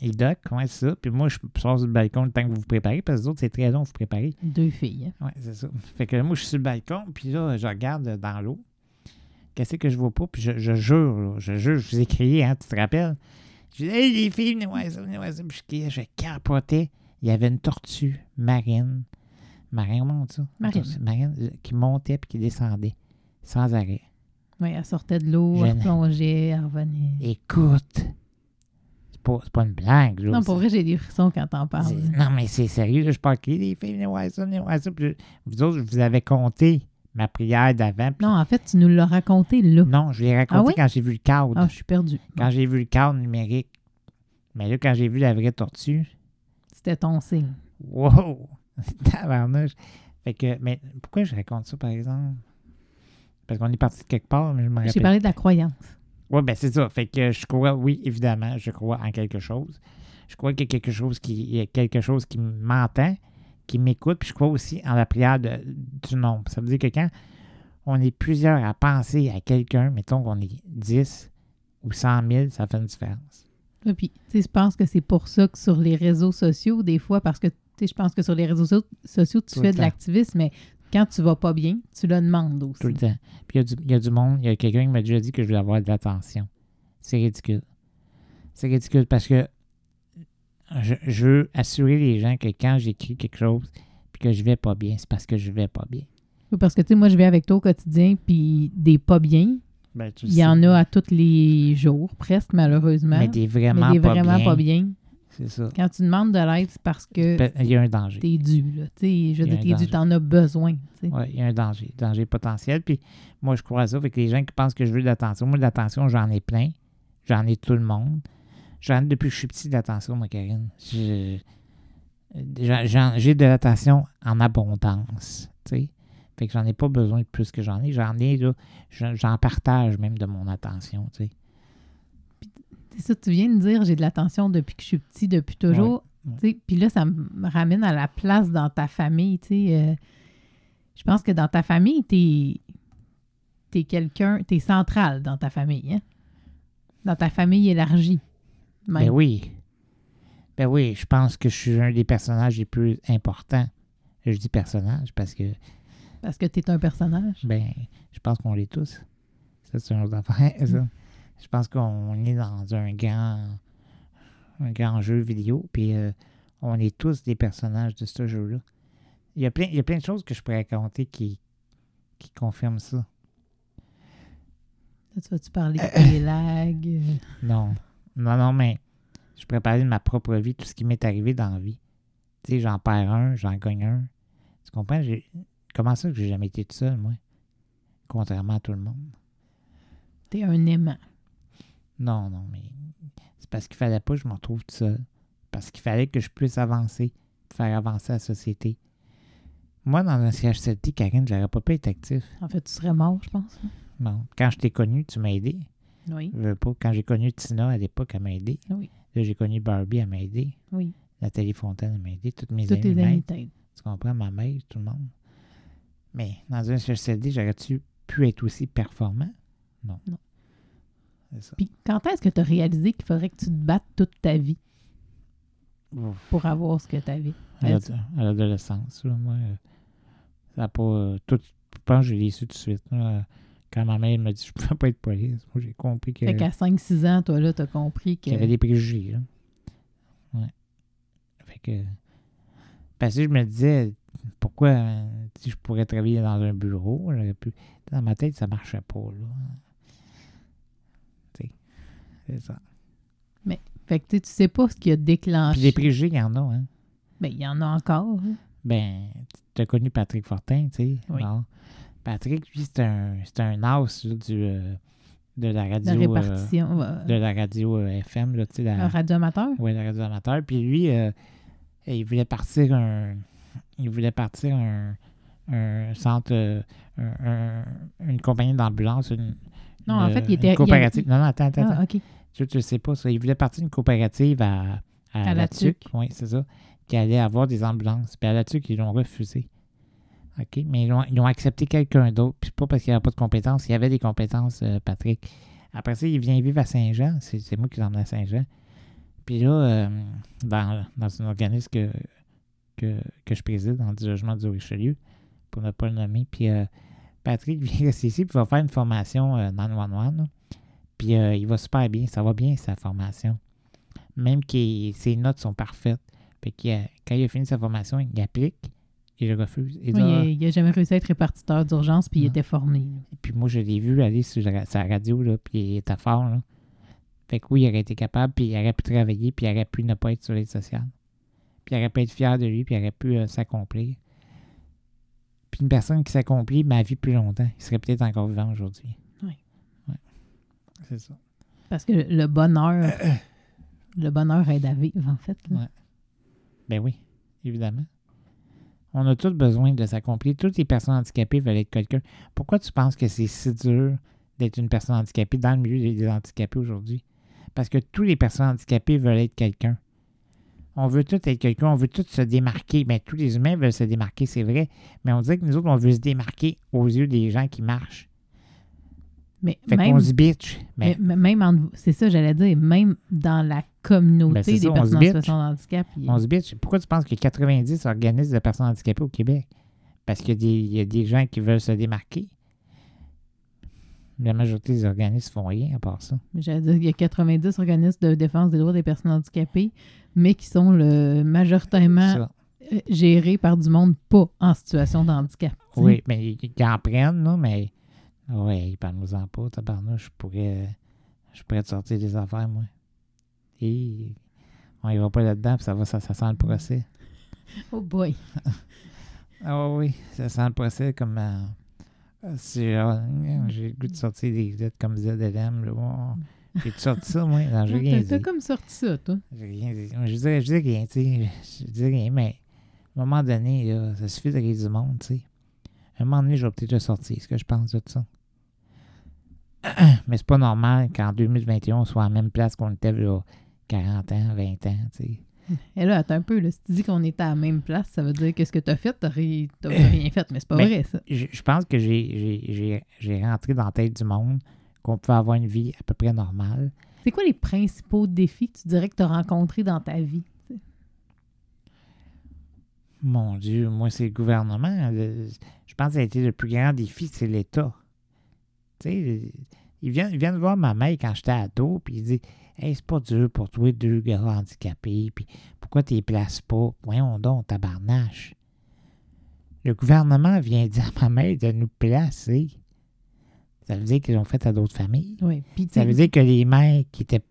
il dock, comment c'est ça? Puis moi, je sors sur le balcon le temps que vous vous préparez, parce que les autres, c'est très long, vous vous préparez. Deux filles. Oui, c'est ça. Fait que moi, je suis sur le balcon, puis là, je regarde dans l'eau. Qu'est-ce que je vois pas? Puis je, je jure, là, je jure, je vous ai crié, hein, tu te rappelles? Je dis, hey, les filles, venez voir ça, venez voir ça. Puis je je capotais. Il y avait une tortue marine. Marine, comment on dit ça? Marine. Marine, euh, qui montait puis qui descendait, sans arrêt. Oui, elle sortait de l'eau, elle plongeait, elle revenait. Écoute, c'est pas, pas une blague, là. Non, pour vrai, j'ai des frissons quand t'en parles. Non, mais c'est sérieux, là, je parle crier, les filles, venez voir ça, venez voir ça. Puis vous autres, je vous avais compté ma prière d'avant. puis Non, en fait, tu nous l'as raconté là. Non, je l'ai raconté Ah oui? quand j'ai vu le cadre. Ah, je suis perdue. Quand j'ai vu le cadre numérique. Mais là, quand j'ai vu la vraie tortue, C'était ton signe. wow! (laughs) Tabarnouche! Fait que, mais pourquoi je raconte ça, par exemple? Parce qu'on est parti de quelque part, mais je me J'ai rappelle. parlé de la croyance. Oui, ben c'est ça. Fait que je crois, oui, évidemment, je crois en quelque chose. Je crois qu'il y a quelque chose qui, il y a quelque chose qui m'entend, qui m'écoute, puis je crois aussi en la prière de- du nombre. Ça veut dire que quand on est plusieurs à penser à quelqu'un, mettons qu'on est 10 ou 100 000, ça fait une différence. Et puis, tu sais, je pense que c'est pour ça que sur les réseaux sociaux, des fois, parce que, tu sais, je pense que sur les réseaux so- sociaux, tu Tout fais de l'activisme, mais quand tu vas pas bien, tu le demandes aussi. Tout le temps. Puis il y a du- il y, a du monde, il y a quelqu'un qui m'a déjà dit que je voulais avoir de l'attention. C'est ridicule. C'est ridicule parce que je, je veux assurer les gens que quand j'écris quelque chose puis que je vais pas bien, c'est parce que je vais pas bien. Oui, Parce que, tu sais, moi, je vais avec toi au quotidien, puis des pas bien, Ben, tu il y en a à tous les jours, presque, malheureusement. Mais des vraiment, mais des pas, vraiment bien. pas bien. C'est ça. Quand tu demandes de l'aide, c'est parce que Il y a un danger. t'es dû, là. Je veux dire, t'es dû, t'en as besoin. Ouais, il y a un danger. Danger potentiel. Puis moi, je crois à ça. Fait que les gens qui pensent que je veux de l'attention, moi, de l'attention, j'en ai plein. J'en ai tout le monde. J'en ai depuis que je suis petit de l'attention, moi, Karine. J'ai de l'attention en abondance. Fait que j'en ai pas besoin de plus que j'en ai. J'en ai, là. j'en- partage même de mon attention. Tu sais. C'est ça, tu viens de dire, j'ai de l'attention depuis que je suis petit, depuis toujours. Ouais. Puis là, ça me ramène à la place dans ta famille. tu sais, euh, je pense que dans ta famille, t'es es, quelqu'un, t'es central dans ta famille. Hein? Dans ta famille élargie. Ben oui. Ben oui, je pense que je suis un des personnages les plus importants. Je dis personnage parce que Parce que t'es un personnage. Ben, je pense qu'on l'est tous. Ça, c'est une autre affaire, ça. Je pense qu'on est dans un grand, un grand jeu vidéo, puis euh, on est tous des personnages de ce jeu-là. Il y, a plein, il y a plein de choses que je pourrais raconter qui, qui confirment ça. Là, tu vas-tu parler de (coughs) tes lags? Non, non, non, mais je pourrais parler de ma propre vie, tout ce qui m'est arrivé dans la vie. Tu sais, j'en perds un, j'en gagne un. Tu comprends? Comment ça que j'ai jamais été tout seul, moi? Contrairement à tout le monde. T'es un aimant. Non, non, mais c'est parce qu'il fallait pas que je me retrouve tout seul. Parce qu'il fallait que je puisse avancer, faire avancer la société. Moi, dans un CHCT, Karine, j'aurais pas pu être actif. En fait, tu serais mort, je pense. hein. Non. Quand je t'ai connu, tu m'as aidé. Oui, Je veux pas. Quand j'ai connu Tina à l'époque, elle m'a aidé. Oui. Là, j'ai connu Barbie, elle m'a aidé. oui. Nathalie Fontaine, elle m'a aidé. Toutes mes Tous amis tes amis m'aident. t'aident. Tu comprends? Ma mère, tout le monde. Mais dans un CHCD, j'aurais-tu pu être aussi performant? Non. Non. Ça. Puis quand est-ce que tu as réalisé qu'il faudrait que tu te battes toute ta vie Ouf. pour avoir ce que tu avais? À l'ad- à l'adolescence, moi, euh, ça n'a pas. euh, tout, je pense que je l'ai su tout de suite. là. Quand ma mère m'a dit je ne pouvais pas être police, moi j'ai compris que- Fait qu'à 5-6 ans, toi, là, t'as compris que... qu'il y avait des préjugés. Là. Ouais. Fait que. Parce que je me disais, pourquoi euh, si je pourrais travailler dans un bureau, j'aurais pu. Dans ma tête, ça marchait pas. Là. Tu sais, c'est ça. Fait que tu sais, tu sais pas ce qui a Puis déclenché. des préjugés, il y en a, hein. Ben, il y en a encore. hein. Ben, as connu Patrick Fortin, tu sais. Oui. Bon. Patrick, lui, c'est un, un as là, du, euh, de la radio. euh, répartition. euh, de la radio euh, FM, là, tu sais. la- un radio amateur? Ouais, la radio amateur. Puis lui, euh, il voulait partir un. Il voulait partir un, un centre. un- un- une compagnie d'ambulance. Une, Non, en fait, il était- Une coopérative. il- Non, non, attends, attends. Ah. Tu ne sais pas ça. Il voulait partir une coopérative à, à, À la TUC. TUC. Oui, c'est ça. Qui allait avoir des ambulances. Puis à la TUC, ils l'ont refusé. OK? Mais ils ont, ils ont accepté quelqu'un d'autre. Puis pas parce qu'il n'y avait pas de compétences. Il y avait des compétences, euh, Patrick. Après ça, il vient vivre à Saint-Jean. C'est c'est moi qui l'ai emmené à Saint-Jean. Puis là, euh, dans, dans un organisme que, que, que je préside, dans le logement du Richelieu, pour ne pas le nommer. Puis euh, Patrick (laughs) vient rester ici, puis va faire une formation euh, dans le 1 là. Puis euh, il va super bien, ça va bien sa formation. Même que ses notes sont parfaites. Puis quand il a fini sa formation, il applique et je refuse. Oui, il n'a jamais réussi à être répartiteur d'urgence, puis il était formé. puis moi, je l'ai vu aller sur la- sa radio, là, puis il était fort. Là. Fait que oui, il aurait été capable, puis il aurait pu travailler, puis il aurait pu ne pas être sur l'aide sociale. Puis il aurait pu être fier de lui, puis il aurait pu euh, s'accomplir. Puis une personne qui s'accomplit, ma vie plus longtemps, il serait peut-être encore vivant aujourd'hui. Oui. Ouais. C'est ça. Parce que le bonheur, (coughs) le bonheur aide à vivre, en fait. là. Ouais. Ben oui, évidemment. On a tous besoin de s'accomplir. Toutes les personnes handicapées veulent être quelqu'un. Pourquoi tu penses que c'est si dur d'être une personne handicapée dans le milieu des- des handicapés aujourd'hui? Parce que tous les personnes handicapées veulent être quelqu'un. On veut tous être quelqu'un, on veut tous se démarquer. Mais tous les humains veulent se démarquer, c'est vrai. Mais on dirait que nous autres, on veut se démarquer aux yeux des gens qui marchent. Mais Fait même, qu'on se bitch. Mais, mais- même vous- c'est ça, j'allais dire, même dans la communauté Ben, des ça, personnes se en situation de handicap, il- On se bitch. Pourquoi tu penses a 90 organismes de personnes handicapées au Québec? Parce qu'il y a des gens qui veulent se démarquer. La majorité des organismes font rien à part ça. j'allais dire, il y a 90 organismes de défense des droits des personnes handicapées, mais qui sont le, majoritairement Ça. euh, gérés par du monde pas en situation de handicap. Oui, mais ils, en prennent, là, mais. Oui, parle-nous-en pas, tabarnouche. Je pourrais. Je pourrais te sortir des affaires, moi. Et. On y va pas là-dedans, puis ça va, ça, ça sent le procès. Oh boy. (laughs) Ah oui, ça sent le procès comme. euh, c'est, euh, j'ai le goût de sortir des lettres comme ZLM. Là, Oh, J'ai sorti ça, moi. Non, j'ai rien T'as t'as dit. comme sorti ça, toi. J'ai rien dit. Je dis, je dis rien, tu sais. Je dis rien, mais à un moment donné, là, ça suffit de rire du monde, tu sais. À un moment donné, je vais peut-être le sortir, ce que je pense de ça. (clears throat) mais c'est pas normal qu'en 2021, on soit à la même place qu'on était là, 40 ans, 20 ans, tu sais. (laughs) Et là, attends un peu, là, si tu dis qu'on était à la même place, ça veut dire que ce que t'as fait, t'as ri- t'as rien fait, mais c'est pas Mais- vrai, ça. Je pense que j'ai- rentré dans la tête du monde qu'on pouvait avoir une vie à peu près normale. C'est quoi les principaux défis que tu dirais que tu as rencontrés dans ta vie? tu? Mon Dieu, moi, c'est le gouvernement. Le- je pense que ça a été le plus grand défi, c'est l'État. Tu sais, ils viennent, ils viennent voir ma mère quand j'étais ado, puis ils disent Hey, c'est pas dur pour toi, deux gars handicapés, puis pourquoi tu les places pas? Voyons donc, tabarnache. Le gouvernement vient dire à ma mère de nous placer. Ça veut dire qu'ils l'ont fait à d'autres familles. Oui. Ça veut dire que les mères qui étaient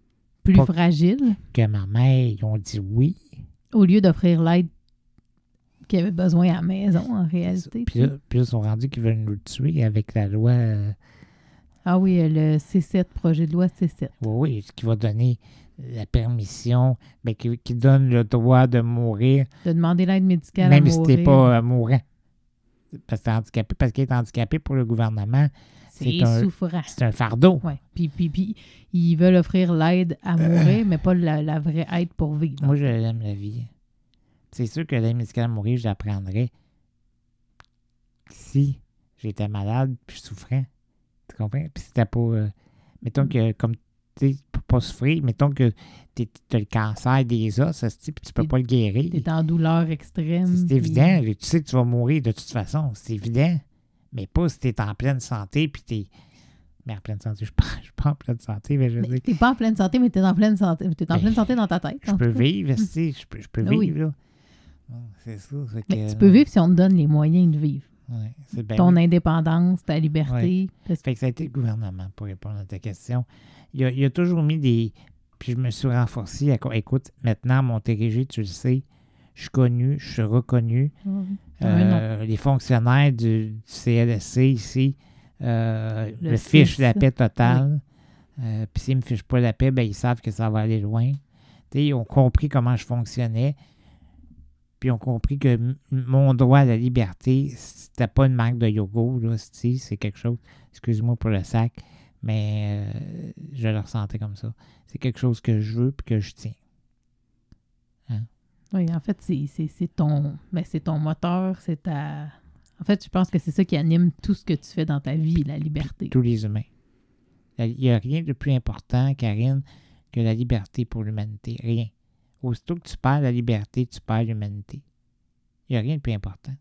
plus pas- fragile, que ma mère, ils ont dit oui. au lieu d'offrir l'aide qu'il avait besoin à la maison, en réalité. Puis là, puis là, ils sont rendus qu'ils veulent nous tuer avec la loi. euh, Ah oui, euh, le C7, projet de loi C7. Oui, oui, ce qui va donner la permission, ben, qui, qui donne le droit de mourir, De demander l'aide médicale même à si t'es pas euh, mourant. Parce que t'es handicapé, parce qu'il est handicapé pour le gouvernement, C'est un- souffrant. c'est un fardeau. Ouais. Puis, puis, puis, ils veulent offrir l'aide à mourir, mais pas la, la vraie aide pour vivre. Moi, je l'aime la vie. C'est sûr que l'aide médicale à mourir, je l'apprendrais si j'étais malade puis je souffrais. Tu comprends? Puis c'était pas. euh, mettons que, comme tu pour pas souffrir, mettons que tu as le cancer des os, puis tu peux pas le guérir. T'es en douleur extrême. C'est puis- évident. Tu sais que tu vas mourir de toute façon. C'est évident. Mais pas si tu es en pleine santé puis tu Mais en pleine santé, je (laughs) je suis pas en pleine santé, mais je Mais pas en pleine santé, mais t'es en pleine santé. T'es en pleine santé dans ta tête. je peux vivre, esti, je peux, je peux Ah oui. vivre, là. C'est ça. Mais que, tu peux vivre si on te donne les moyens de vivre. Ouais, ben Ton oui. indépendance, ta liberté. Fait que ça a été le gouvernement pour répondre à ta question. Il a, il a toujours mis des. Puis je me suis renforcé. à co- Écoute, maintenant, Montérégie, tu le sais, je suis connu, je suis reconnu. Euh, les fonctionnaires du, du CLSC ici euh, Le me fichent la paix totale. Euh, Puis s'ils ne me fichent pas la paix, ben, ils savent que ça va aller loin. Ils ont compris comment je fonctionnais. Puis ils ont compris que mon droit à la liberté, c'était pas une marque de yoga, là, c'est c'est quelque chose. Excuse-moi pour le sac, mais euh, je le ressentais comme ça. C'est quelque chose que je veux puis que je tiens. Oui, en fait, c'est- ton, ben, c'est ton moteur, c'est ta... En fait, je pense que c'est ça qui anime tout ce que tu fais dans ta vie, la liberté. tous les humains. Il n'y a rien de plus important, Karine, que la liberté pour l'humanité. Rien. Aussitôt que tu perds la liberté, tu perds l'humanité. Il n'y a rien de plus important.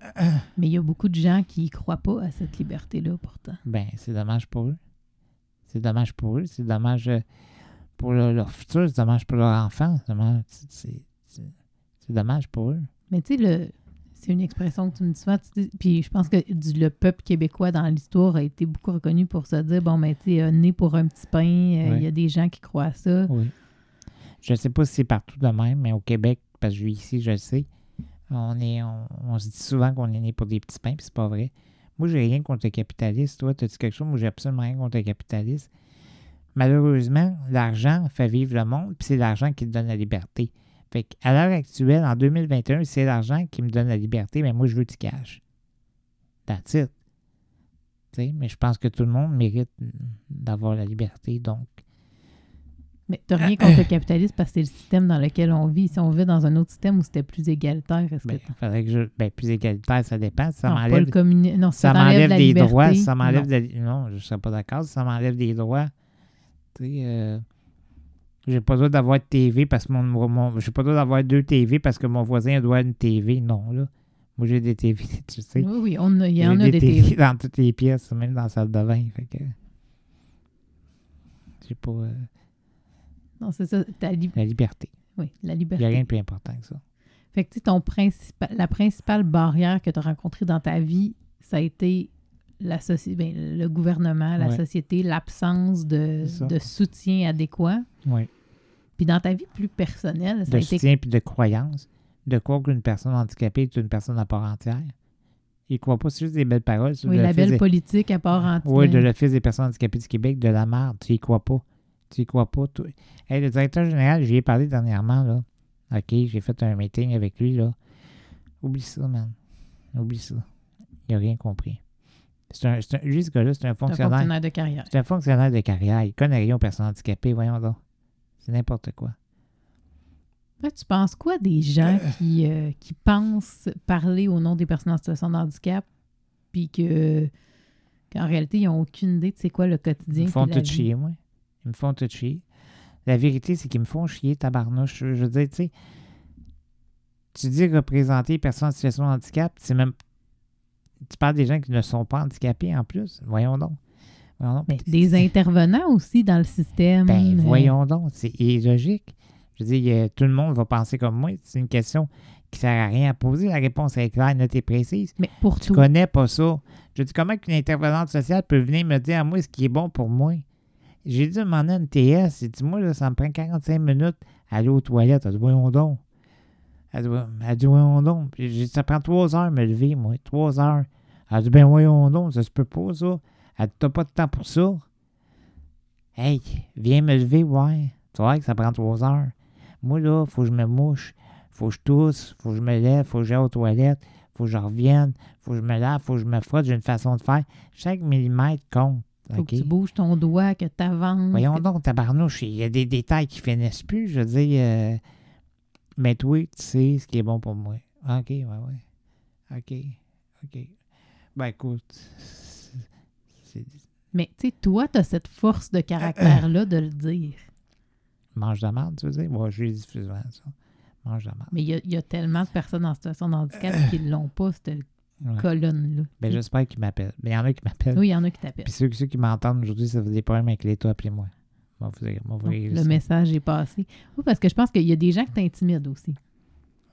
(clears throat) Mais il y a beaucoup de gens qui ne croient pas à cette liberté-là, pourtant. Ben, c'est dommage pour eux. C'est dommage pour eux. C'est dommage euh, pour le- leur futur. C'est dommage pour leur enfant. C'est dommage, pour eux. Mais tu sais, le... c'est une expression que tu me dis souvent. Puis je pense que du- le peuple québécois dans l'histoire a été beaucoup reconnu pour se dire bon, ben, tu sais, euh, né pour un petit pain, euh, il y a des gens qui croient à ça. Oui. Je ne sais pas si c'est partout de même, mais au Québec, parce que je vis ici, je le sais, on, est, on, on se dit souvent qu'on est né pour des petits pains, puis c'est pas vrai. Moi, j'ai rien contre le capitaliste. Toi, tu as dit quelque chose? Moi, j'ai absolument rien contre le capitaliste. Malheureusement, l'argent fait vivre le monde, puis c'est l'argent qui te donne la liberté. Fait à l'heure actuelle, en 2021, c'est l'argent qui me donne la liberté, mais moi, je veux du cash. That's it. Tu sais, mais je pense que tout le monde mérite d'avoir la liberté, donc Mais tu rien contre le (laughs) capitalisme parce que c'est le système dans lequel on vit. Si on vit dans un autre système où c'était plus égalitaire, est-ce que Ben, faudrait que je. Ben, plus égalitaire, ça dépend. Ça Non, m'enlève. communi- Non, Ça m'enlève des liberté, droits. Ça m'enlève non. de Non, je ne serais pas d'accord. Ça m'enlève des droits. Tu sais, euh, j'ai pas le droit d'avoir de TV parce que mon. mon j'ai pas le droit d'avoir deux TV parce que mon voisin doit une TV. Non, là. Moi, j'ai des TV, (laughs) tu sais. Oui, oui, on a- il y en a des TV. dans toutes les pièces, même dans la salle de bain. Fait que. J'ai pas. euh, Non, c'est ça. ta li- la liberté. Oui, la Il liberté. n'y a rien de plus important que ça. Fait que, tu sais, ton principal, la principale barrière que tu as rencontrée dans ta vie, ça a été la soci- ben, le gouvernement, la Ouais. société, l'absence de, soutien adéquat. Oui. Puis dans ta vie plus personnelle, ça de a été... soutien puis de croyance, de croire qu'une personne handicapée est une personne à part entière. Ils ne croient pas, c'est juste des belles paroles. Oui, la belle des- politique à part entière. Oui, de l'Office des personnes handicapées du Québec, de la merde. Tu y crois pas. Tu crois pas. toi? Hey, le directeur général, j'y ai parlé dernièrement, là. OK, j'ai fait un meeting avec lui, là. Oublie ça, man. Oublie ça. Il n'a rien compris. C'est un, c'est un- lui, ce gars-là, c'est un C'est un fonctionnaire. fonctionnaire de carrière. C'est un fonctionnaire de carrière. Il connaît rien aux personnes handicapées, voyons donc. C'est n'importe quoi. Ouais, tu penses quoi des gens qui, euh, qui pensent parler au nom des personnes en situation de handicap, puis que qu'en réalité, ils n'ont aucune idée de c'est quoi le quotidien. Ils font tout vie? chier, moi. Ils me font tout chier. La vérité, c'est qu'ils me font chier, tabarnouche. Je je veux dire, tu sais, tu dis représenter les personnes en situation de handicap, c'est même. Tu parles des gens qui ne sont pas handicapés en plus. Voyons donc. Voyons donc. Ben, des intervenants aussi dans le système. Ben, euh, voyons donc. C'est illogique. Je veux dire, a- tout le monde va penser comme moi. C'est une question qui sert à rien à poser. La réponse est claire, nette et précise. Mais pour Tu tout. connais pas ça. Je dis, comment qu'une intervenante sociale peut venir me dire à moi ce qui est bon pour moi? J'ai dit demander à une TS. J'ai dit, moi, là, ça me prend 45 minutes à aller aux toilettes. Elle dit, voyons donc. Elle dit, voyons donc. J'ai dit, ça prend trois heures me lever, moi. Trois heures. Elle dit, ben voyons donc, ça se peut pas, ça. Elle dit, t'as pas de temps pour ça. Hey, viens me lever, ouais. Tu vois que ça prend trois heures. Moi, là, faut que je me mouche. Faut que je tousse. Faut que je me lève. Faut que j'aille aux toilettes. Faut que je revienne. Faut que je me lave. Faut que je me frotte. J'ai une façon de faire. Chaque millimètre compte. Faut que tu bouges ton doigt, que tu avances. Voyons donc, tabarnouche, il y a des détails qui finissent plus. Je veux dire, euh, mais toi, tu sais ce qui est bon pour moi. OK, ouais, ouais. OK, OK. Ben écoute, c'est- Mais tu sais, toi, tu as cette force de caractère-là de le dire. mange de la merde, tu veux dire? Moi, je lui dis souvent ça. Mange de la merde. Mais il y a, il y a tellement de personnes en situation de handicap qui ne l'ont pas, cette Ouais. colonne-là. Ben j'espère qu'il m'appelle. Mais il y en a qui m'appellent. Oui, il y en a qui t'appellent. Puis ceux, ceux qui m'entendent aujourd'hui, ça fait des problèmes avec l'État, appelez-moi. Moi, vous allez- moi, vous Donc, allez- le message est passé. Oui, parce que je pense qu'il y a des gens qui t'intimident aussi.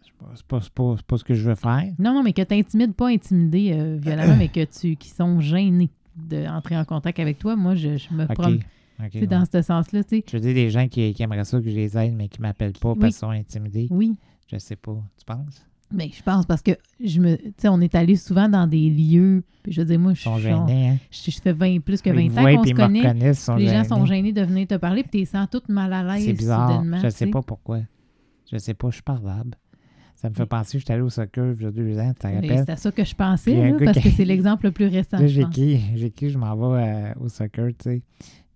C'est pas, c'est pas, c'est pas- ce que je veux faire. Non, non, mais que tu n'intimides pas intimidé euh, violemment, mais que tu qui sont gênés d'entrer en contact avec toi. Moi, je, je me OK. promène. Ok, C'est ouais. dans ce sens-là, tu sais. Je veux dire, des gens qui, qui aimeraient ça que je les aide, mais qui m'appellent pas Oui. parce qu'ils sont intimidés. Oui. Je sais pas. Tu penses? Mais je pense parce que je me. Tu sais, on est allé souvent dans des lieux. puis je veux dire, moi, je, je- gênés, hein? je, je fais 20, plus que 20 Ils me ans qu'on se connaît. sont les gens sont gênés. de venir te parler, puis tu sens toutes mal à l'aise C'est bizarre. soudainement. Je sais pas pourquoi. Je sais pas, je suis parlable. Ça me fait penser, j'étais allé au soccer il y a deux ans, tu te rappelles? C'est à ça que je pensais, là, parce qui- que c'est l'exemple le plus récent. J'ai qui, j'ai qui, je m'en vais euh, au soccer, tu sais.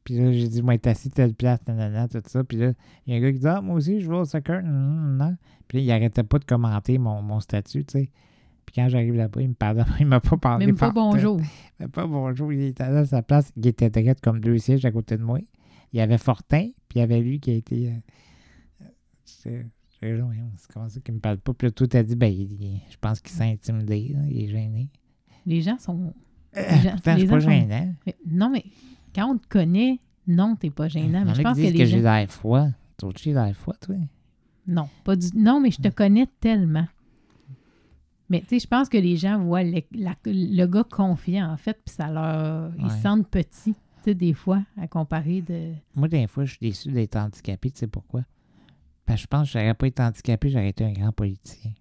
Puis là, j'ai dit, moi, t'es assis telle place, nanana, tout ça. Puis là, il y a un gars qui dit, ah, moi aussi, je vais au soccer. Puis là, il arrêtait pas de commenter mon, mon statut, tu sais. Puis quand j'arrive là-bas, il me parle, il m'a pas parlé. Même pas bonjour. Il m'a pas bonjour. Il était à sa place. Il était direct comme deux sièges à côté de moi. Il y avait Fortin, puis il y avait lui qui a été. euh, c'est hein, comment ça qu'il me parle pas. Puis là, tout a dit, ben, il- il- je pense qu'il s'est intimidé, là, il est gêné. Les gens sont. Euh, gens- pourtant, les c'est pas gens sont- gênant. mais- non, mais quand on te connaît, non, t'es pas gênant. Mais je pense que les que j'ai gens. l'air froid. Trouves j'ai l'air froid, toi? Non, pas du. Non, mais je te connais tellement. Mais tu sais, je pense que les gens voient le, la- le gars confiant, en fait, puis ça leur. Ils se sentent petits, tu sais, des fois, à comparer de. Moi, des fois, je suis déçu d'être handicapé. Tu sais pourquoi? Parce que je pense que j'aurais pas été handicapé, j'aurais été un grand politicien.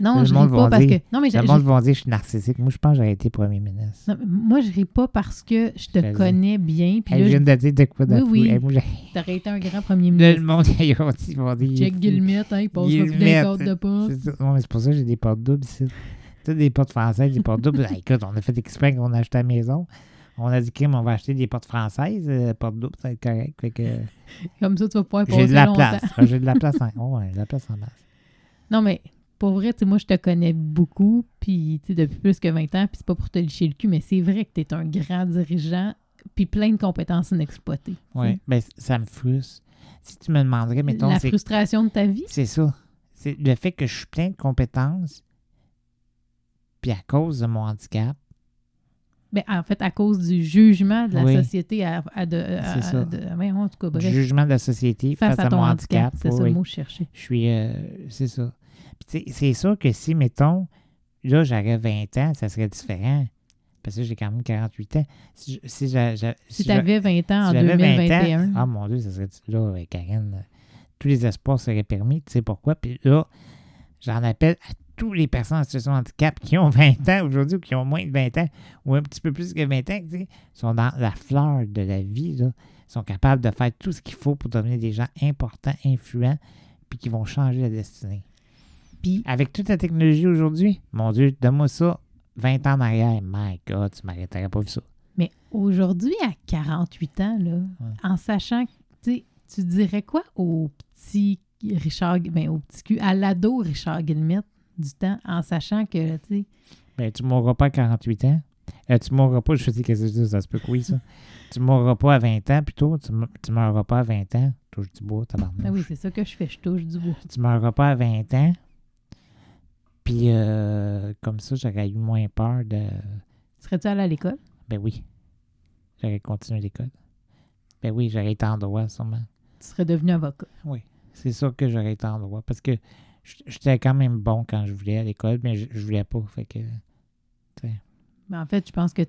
Non, Le je ris pas parce dire- que. Non, mais je- Le je- monde va dire que je suis narcissique. Moi, je pense que j'aurais été premier ministre. non, moi, je ris pas parce que je te Je connais bien, puis Hey, là, je viens de dire de quoi de Oui, fou. oui. T'aurais été un grand premier ministre. le monde, (laughs) ils vont dire, fou. Guillemette, hein, il passe pas plus d'un cadre de pas. C'est pour ça que j'ai des portes doubles ici. Tu sais, des portes françaises, des portes doubles. Ah, (laughs) écoute, on a fait exprès qu'on a acheté la maison. On a dit, Kim, on va acheter des portes françaises, euh, portes doubles, ça va être correct. Fait que Comme ça, tu vas pouvoir passer j'ai de la longtemps. place. J'ai de la place en, oh, ouais, de la place en masse. Non, mais pour vrai, tu sais, moi, je te connais beaucoup, puis tu sais, depuis plus que 20 ans, puis c'est pas pour te licher le cul, mais c'est vrai que tu es un grand dirigeant, puis plein de compétences inexploitées. tu Ouais, sais. ben, ça me frustre. Si tu me demanderais, mettons, La frustration de ta vie, c'est ça. C'est le fait que je suis plein de compétences, puis à cause de mon handicap, ben, en fait, à cause du jugement de la Oui. société à, à de, à- ça. à de- ouais, en tout cas, bref, jugement de la société face, face à ton mon handicap, c'est oui, ça oui. le mot cherchais. Je suis. euh, c'est ça. C'est sûr que si, mettons, là, j'aurais 20 ans, ça serait différent. Parce que j'ai quand même 48 ans. Si, si, Si tu avais 20 ans en si j'avais 20 ans, 2021, ah mon Dieu, ça serait. Là, Karine, euh, tous les espoirs seraient permis. Tu sais pourquoi? Puis là, j'en appelle à tous les personnes en situation de handicap qui ont 20 ans aujourd'hui ou qui ont moins de 20 ans ou un petit peu plus que 20 ans, tu sais, sont dans la fleur de la vie, là. Sont capables de faire tout ce qu'il faut pour devenir des gens importants, influents, puis qui vont changer la destinée. Puis Avec toute la technologie aujourd'hui, mon Dieu, donne-moi ça 20 ans en arrière. My God, tu m'arrêterais pas vu ça. Mais aujourd'hui, à 48 ans, là, en sachant que tu sais, tu dirais quoi au petit Richard, ben, au petit cul, à l'ado Richard Guillemette du temps, en sachant que, tu sais, Ben, tu mourras pas à 48 ans. Euh, tu mourras pas, je sais qu'est-ce que dis, ça se peut que oui, ça. (laughs) tu mourras pas à 20 ans, plutôt. Tu, tu meuras pas à 20 ans. Touche du bois, tabarnouche. ben oui, c'est ça que je fais, je touche du bois. Tu meuras pas à 20 ans. Puis, euh, comme ça, j'aurais eu moins peur de... Serais-tu allé à l'école? Ben oui. J'aurais continué l'école. Ben oui, j'aurais été en droit, sûrement. Tu serais devenu avocat. Oui, c'est sûr que j'aurais été en droit. Parce que j'étais quand même bon quand je voulais à l'école, mais je, je voulais pas. Fait que Mais en fait, je pense que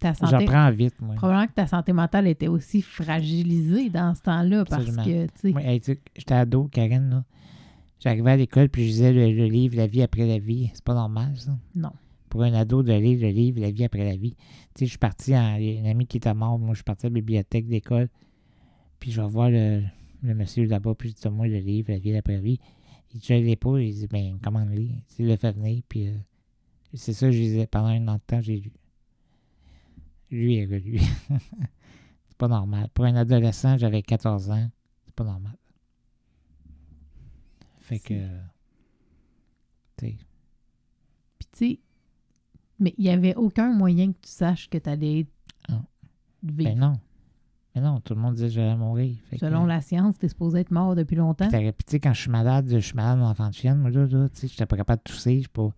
ta santé, j'apprends vite, moi. probablement que ta santé mentale était aussi fragilisée dans ce temps-là parce Absolument. que, hey, sais, j'étais ado, Karine, là. J'arrivais à l'école puis je lisais le, le livre La vie après la vie. C'est pas normal, ça. non. Pour un ado de lire le livre La vie après la vie. Tu sais, je suis parti en. il y a Une amie qui était morte, moi, je suis parti à la bibliothèque d'école. Puis je vais voir le, le monsieur là-bas, puis je dis moi le livre La vie après la vie. Il dit Je l'ai pas. Il dit Ben, comment le lire? Il le fait venir, puis euh, c'est ça, je lisais. Pendant un an de temps, j'ai lu. Lui et relu. (laughs) c'est pas normal. Pour un adolescent, j'avais 14 ans. C'est pas normal. Fait que. Tu sais. Puis, tu sais, mais il n'y avait aucun moyen que tu saches que tu allais Ah. vivre. Ben non. Mais non, tout le monde disait que j'allais mourir. Fait que- Selon la science, tu es supposé être mort depuis longtemps. Puis tu sais, quand je suis malade, je suis malade d'enfant de chienne, moi, là, là tu sais, j'étais pas capable de tousser, je pas...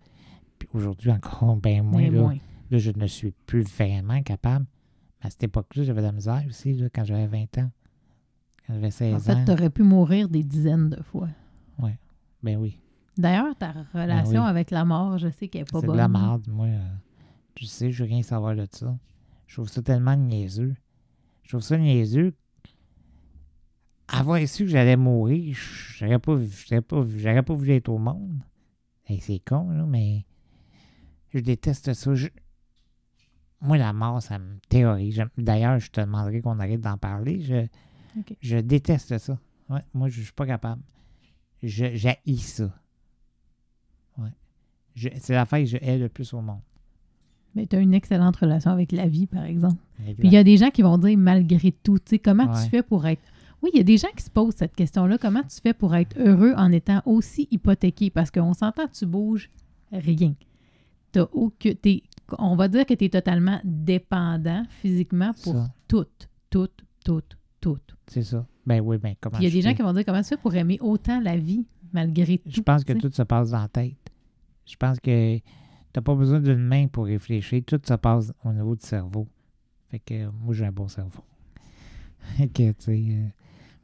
Puis aujourd'hui, encore (laughs) bien moins, Mais là, moins. là, je ne suis plus vraiment capable. Mais à cette époque-là, j'avais de la misère aussi, là, quand j'avais 20 ans. Quand j'avais 16 En fait, ans. tu aurais pu mourir des dizaines de fois. Ben oui, D'ailleurs, ta relation oui. avec la mort, je sais qu'elle n'est pas c'est bonne. de la merde, moi. euh, tu sais, je veux rien savoir de ça. Je trouve ça tellement niaiseux. Je trouve ça niaiseux. Avoir su que j'allais mourir, j'aurais pas, pas, j'aurais pas voulu être au monde. Hey, c'est con, là, mais je déteste ça. Je- Moi, la mort, ça me terrorise. J'aime- D'ailleurs, je te demanderais qu'on arrête d'en parler. Je, je déteste ça. Ouais, moi, je suis pas capable. Je j'haïs ça. Ouais. C'est l'affaire que je hais le plus au monde. Mais tu as une excellente relation avec la vie, par exemple. Exact. Puis il y a des gens qui vont dire malgré tout, tu sais, comment Ouais. tu fais pour être. Oui, il y a des gens qui se posent cette question-là. Comment tu fais pour être heureux en étant aussi hypothéqué? Parce qu'on s'entend, tu bouges rien. T'as aucun- on va dire que tu es totalement dépendant physiquement pour Ça, tout, tout, tout, tout. c'est ça. Ben oui, ben comment il y a des gens qui vont dire comment tu fais pour aimer autant la vie malgré tout. Je pense que tout se passe dans la tête. Je pense que t'as pas besoin d'une main pour réfléchir. Tout se passe au niveau du cerveau. Fait que euh, moi, j'ai un bon cerveau. (laughs) Fait que, tu sais... euh,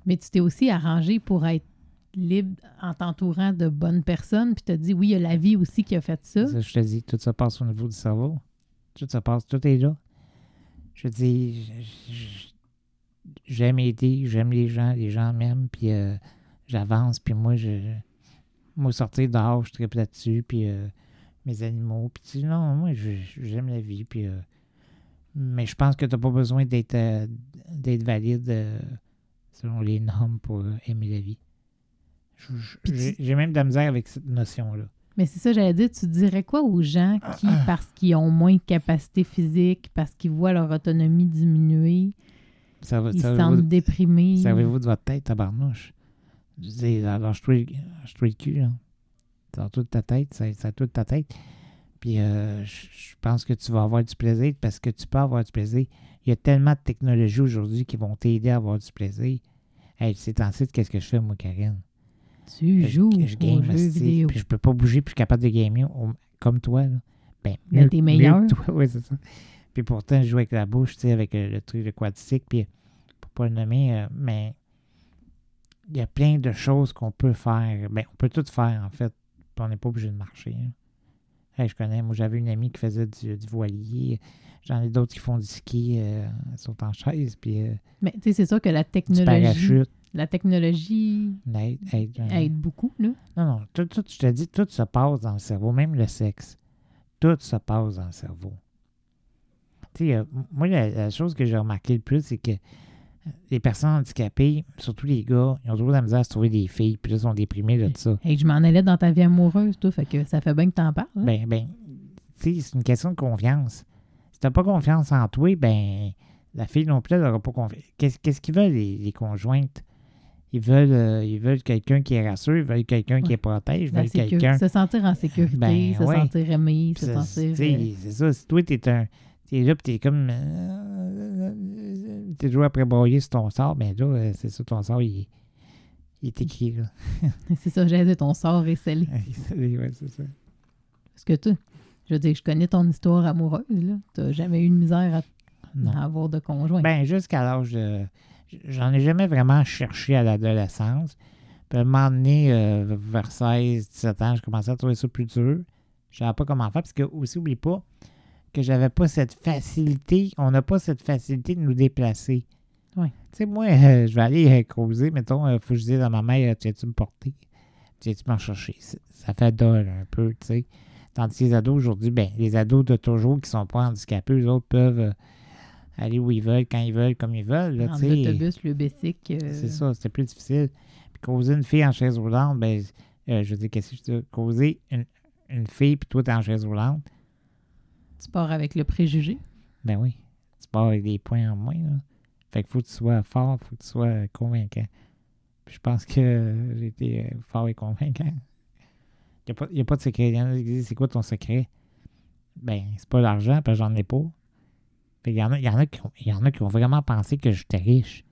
Mais tu t'es aussi arrangé pour être libre en t'entourant de bonnes personnes. Puis tu as dit, oui, il y a la vie aussi qui a fait ça. Ça, je te dis, tout se passe au niveau du cerveau. Tout se passe, tout est là. Je dis, je- je- j'aime aider, j'aime les gens, les gens m'aiment, puis euh, j'avance, puis moi, je. Moi, sortir dehors, je tripe là-dessus, puis euh, mes animaux, puis tu sais, non, moi, j'aime la vie, puis. euh, mais je pense que t'as pas besoin d'être d'être valide selon les normes pour aimer la vie. Tu- J'ai même de la misère avec cette notion-là. Mais c'est ça, j'allais dire, tu dirais quoi aux gens qui, parce qu'ils ont moins de capacité physique, parce qu'ils voient leur autonomie diminuer, ils se ça va- sentent déprimés. Servez-vous de votre tête, tabarnouche? Je dis, lâche-toi le lâche-toi le cul, là. Dans toute ta tête, ça toute ta tête. Puis euh, je je pense que tu vas avoir du plaisir parce que tu peux avoir du plaisir. Il y a tellement de technologies aujourd'hui qui vont t'aider à avoir du plaisir. Hey, c'est en site, qu'est-ce que je fais, moi, Karine? Tu Je- joues je aux game, jeux vidéo. Puis je peux pas bouger, puis je suis capable de gamer comme toi, là. Ben, Mais t'es mieux meilleur. que toi, (laughs) oui, c'est ça. Puis pourtant, je joue avec la bouche, tu sais, avec euh, le truc de quadricycle, puis pour pas le nommer, euh, mais il y a plein de choses qu'on peut faire. Ben, on peut tout faire, en fait, puis on n'est pas obligé de marcher. hein. Hey, je connais, moi, j'avais une amie qui faisait du, du voilier. J'en ai d'autres qui font du ski, euh, elles sont en chaise, puis euh, Mais tu sais, c'est sûr que la technologie, la technologie Aide, aide, aide beaucoup, là. Non, non, tout, tout, je te dis, tout se passe dans le cerveau, même le sexe. Tout se passe dans le cerveau. Euh, moi, la, la chose que j'ai remarqué le plus, c'est que euh, les personnes handicapées, surtout les gars, ils ont toujours de la misère à se trouver des filles, puis là, ils sont déprimés de ça. Et je m'en allais dans ta vie amoureuse, toi, fait que ça fait bien que t'en parles. hein. Ben, ben, tu sais, c'est une question de confiance. Si t'as pas confiance en toi, ben, la fille non plus, elle n'aura pas confiance. Qu'est-ce qu'est-ce qu'ils veulent, les, les conjointes? Ils veulent, euh, ils veulent quelqu'un qui est rassuré, ils veulent quelqu'un qui les protège, ils veulent quelqu'un... Se sentir en sécurité, Ben, se ouais. sentir aimé, se sentir... C'est ça, si toi, t'es un. T'es là, pis t'es comme. euh, T'es toujours après broyer sur ton sort, ben là, euh, c'est ça, ton sort, il, il est écrit, là. (laughs) c'est ça, j'ai dit, ton sort (laughs) est scellé. ouais, c'est ça. Parce que toi, je veux dire, je connais ton histoire amoureuse, là. T'as jamais eu de misère à, Non. à avoir de conjoint. Ben, jusqu'à l'âge de. J'en ai jamais vraiment cherché à l'adolescence. Puis à un moment donné, euh, vers 16, 17 ans, je commençais à trouver ça plus dur. Je savais pas comment faire, parce que, aussi, oublie pas que j'avais pas cette facilité. On n'a pas cette facilité de nous déplacer. Ouais. Tu sais, moi, euh, je vais aller euh, causer, mettons, il faut que je dise à ma mère, tu tu me porter? Tu tu m'en chercher? Ça, fait dole un peu, tu sais. Tandis que les ados aujourd'hui, ben, les ados de toujours qui sont pas handicapés, eux autres peuvent euh, aller où ils veulent, quand ils veulent, comme ils veulent. Là, sais. l'autobus, le basic. euh, C'est ça, c'était plus difficile. Puis causer une fille en chaise roulante, ben, euh, je veux dire, qu'est-ce que je dis? Causer une, une fille, puis toi, t'es en chaise roulante, Tu pars avec le préjugé. ben oui, tu pars avec des points en moins. Là. Fait qu'il faut que tu sois fort, faut que tu sois convaincant. Puis je pense que j'ai été euh, fort et convaincant. Il n'y a, a pas de secret. Il y en a qui disent, c'est quoi ton secret? Ben, c'est pas l'argent, parce que j'en ai pas. Qu'il y en a, il y en a qui ont, il y en a qui ont vraiment pensé que j'étais riche.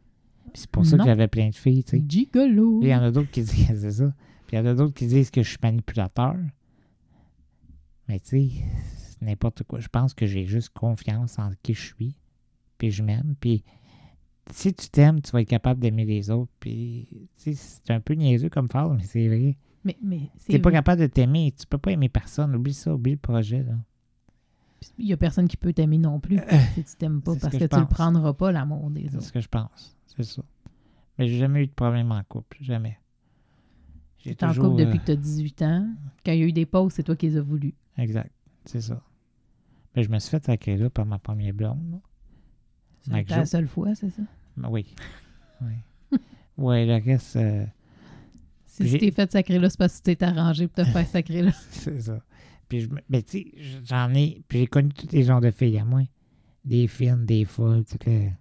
Puis c'est pour ça Non. que j'avais plein de filles, tu sais. Gigolo. Il y en a d'autres qui disent, (laughs) c'est ça. Puis il y en a d'autres qui disent que je suis manipulateur. Mais tu sais, n'importe quoi. Je pense que j'ai juste confiance en qui je suis. Puis je m'aime. Puis si tu t'aimes, tu vas être capable d'aimer les autres. Puis c'est un peu niaiseux comme phrase, mais c'est vrai. Mais, mais c'est pas capable de t'aimer, tu peux pas aimer personne. Oublie ça, oublie le projet. Là. Il n'y a personne qui peut t'aimer non plus si tu t'aimes pas c'est ce parce que tu le pense. prendras pas, l'amour des C'est autres. ce que je pense. C'est ça. Mais j'ai jamais eu de problème en couple. Jamais. Tu es en couple depuis euh, que tu as 18 ans. Quand il y a eu des pauses, c'est toi qui les as voulu. Exact. C'est ça. Mais je me suis fait là par ma première blonde. Mike la seule fois, c'est ça? Ben Oui. Oui. (laughs) ouais, le reste, euh, Si tu t'es fait sacrer là, c'est parce que tu t'es arrangé pour te faire (laughs) sacrer là. c'est ça. Puis je ben, tu sais, j'en ai. Puis j'ai connu tous les genres de filles à moi. Des fines, des folles, toutes les.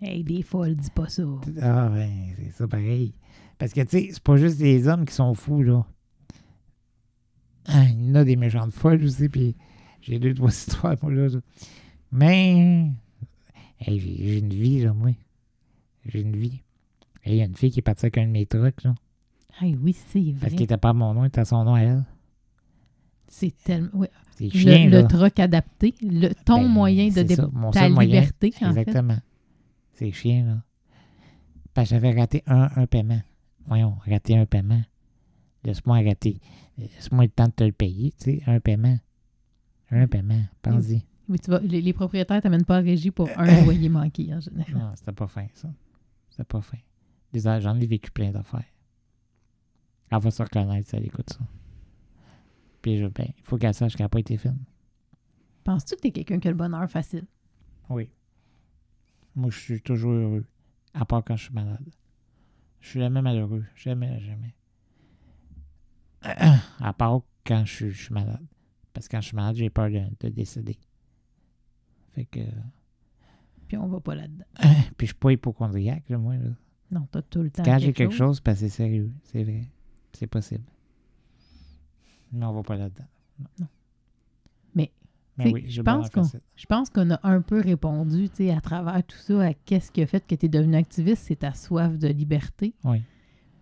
Hey, des folles, dis pas ça. Ah, ben, c'est ça pareil. Parce que, tu sais, c'est pas juste les hommes qui sont fous, là. Ah, il y en a des méchantes folles aussi, puis j'ai deux, trois (laughs) histoires, moi, là. Mais, hey, j'ai une vie, là, moi. J'ai une vie. Il y a une fille qui est partie avec un de mes trucs, là. Hey, oui, c'est vrai. Parce qu'il était pas à mon nom, il était à son nom à elle. C'est tellement. ouais. C'est Le, chien, le là. troc adapté, le, ton Ben, moyen de dé- ça, mon ta seul moyen. liberté, en. Exactement. C'est chiant, là. Parce que j'avais raté un, un paiement. Voyons, raté un paiement. Laisse-moi rater. Laisse-moi le temps de te le payer, tu sais, un paiement. Un paiement, pense-y. Oui, tu vas, les, les propriétaires t'amènent pas à régie pour un (laughs) loyer manqué, en général. Non, c'était pas fin, ça. C'était pas fin. A- J'en ai vécu plein d'affaires. Elle va se reconnaître si elle écoute ça. Puis, je, ben, il faut qu'elle sache qu'elle n'a pas été fine. Penses-tu que t'es quelqu'un qui a le bonheur facile? Oui. Moi, je suis toujours heureux. À part quand je suis malade. Je suis jamais malheureux. Jamais, jamais. (clears throat) À part quand je suis malade. Parce que quand je suis malade, j'ai peur de, de décéder. Fait que. Puis on va pas là-dedans. (laughs) Puis je suis pas hypochondriaque, moi. Là. Non, t'as tout le temps. Quand j'ai quelque chose, parce que c'est sérieux. C'est vrai. C'est possible. Mais on va pas là-dedans. Non. Mais, oui, je pense qu'on-. Je pense qu'on a un peu répondu, à travers tout ça, à qu'est-ce qui a fait que tu es devenu activiste, c'est ta soif de liberté. Oui.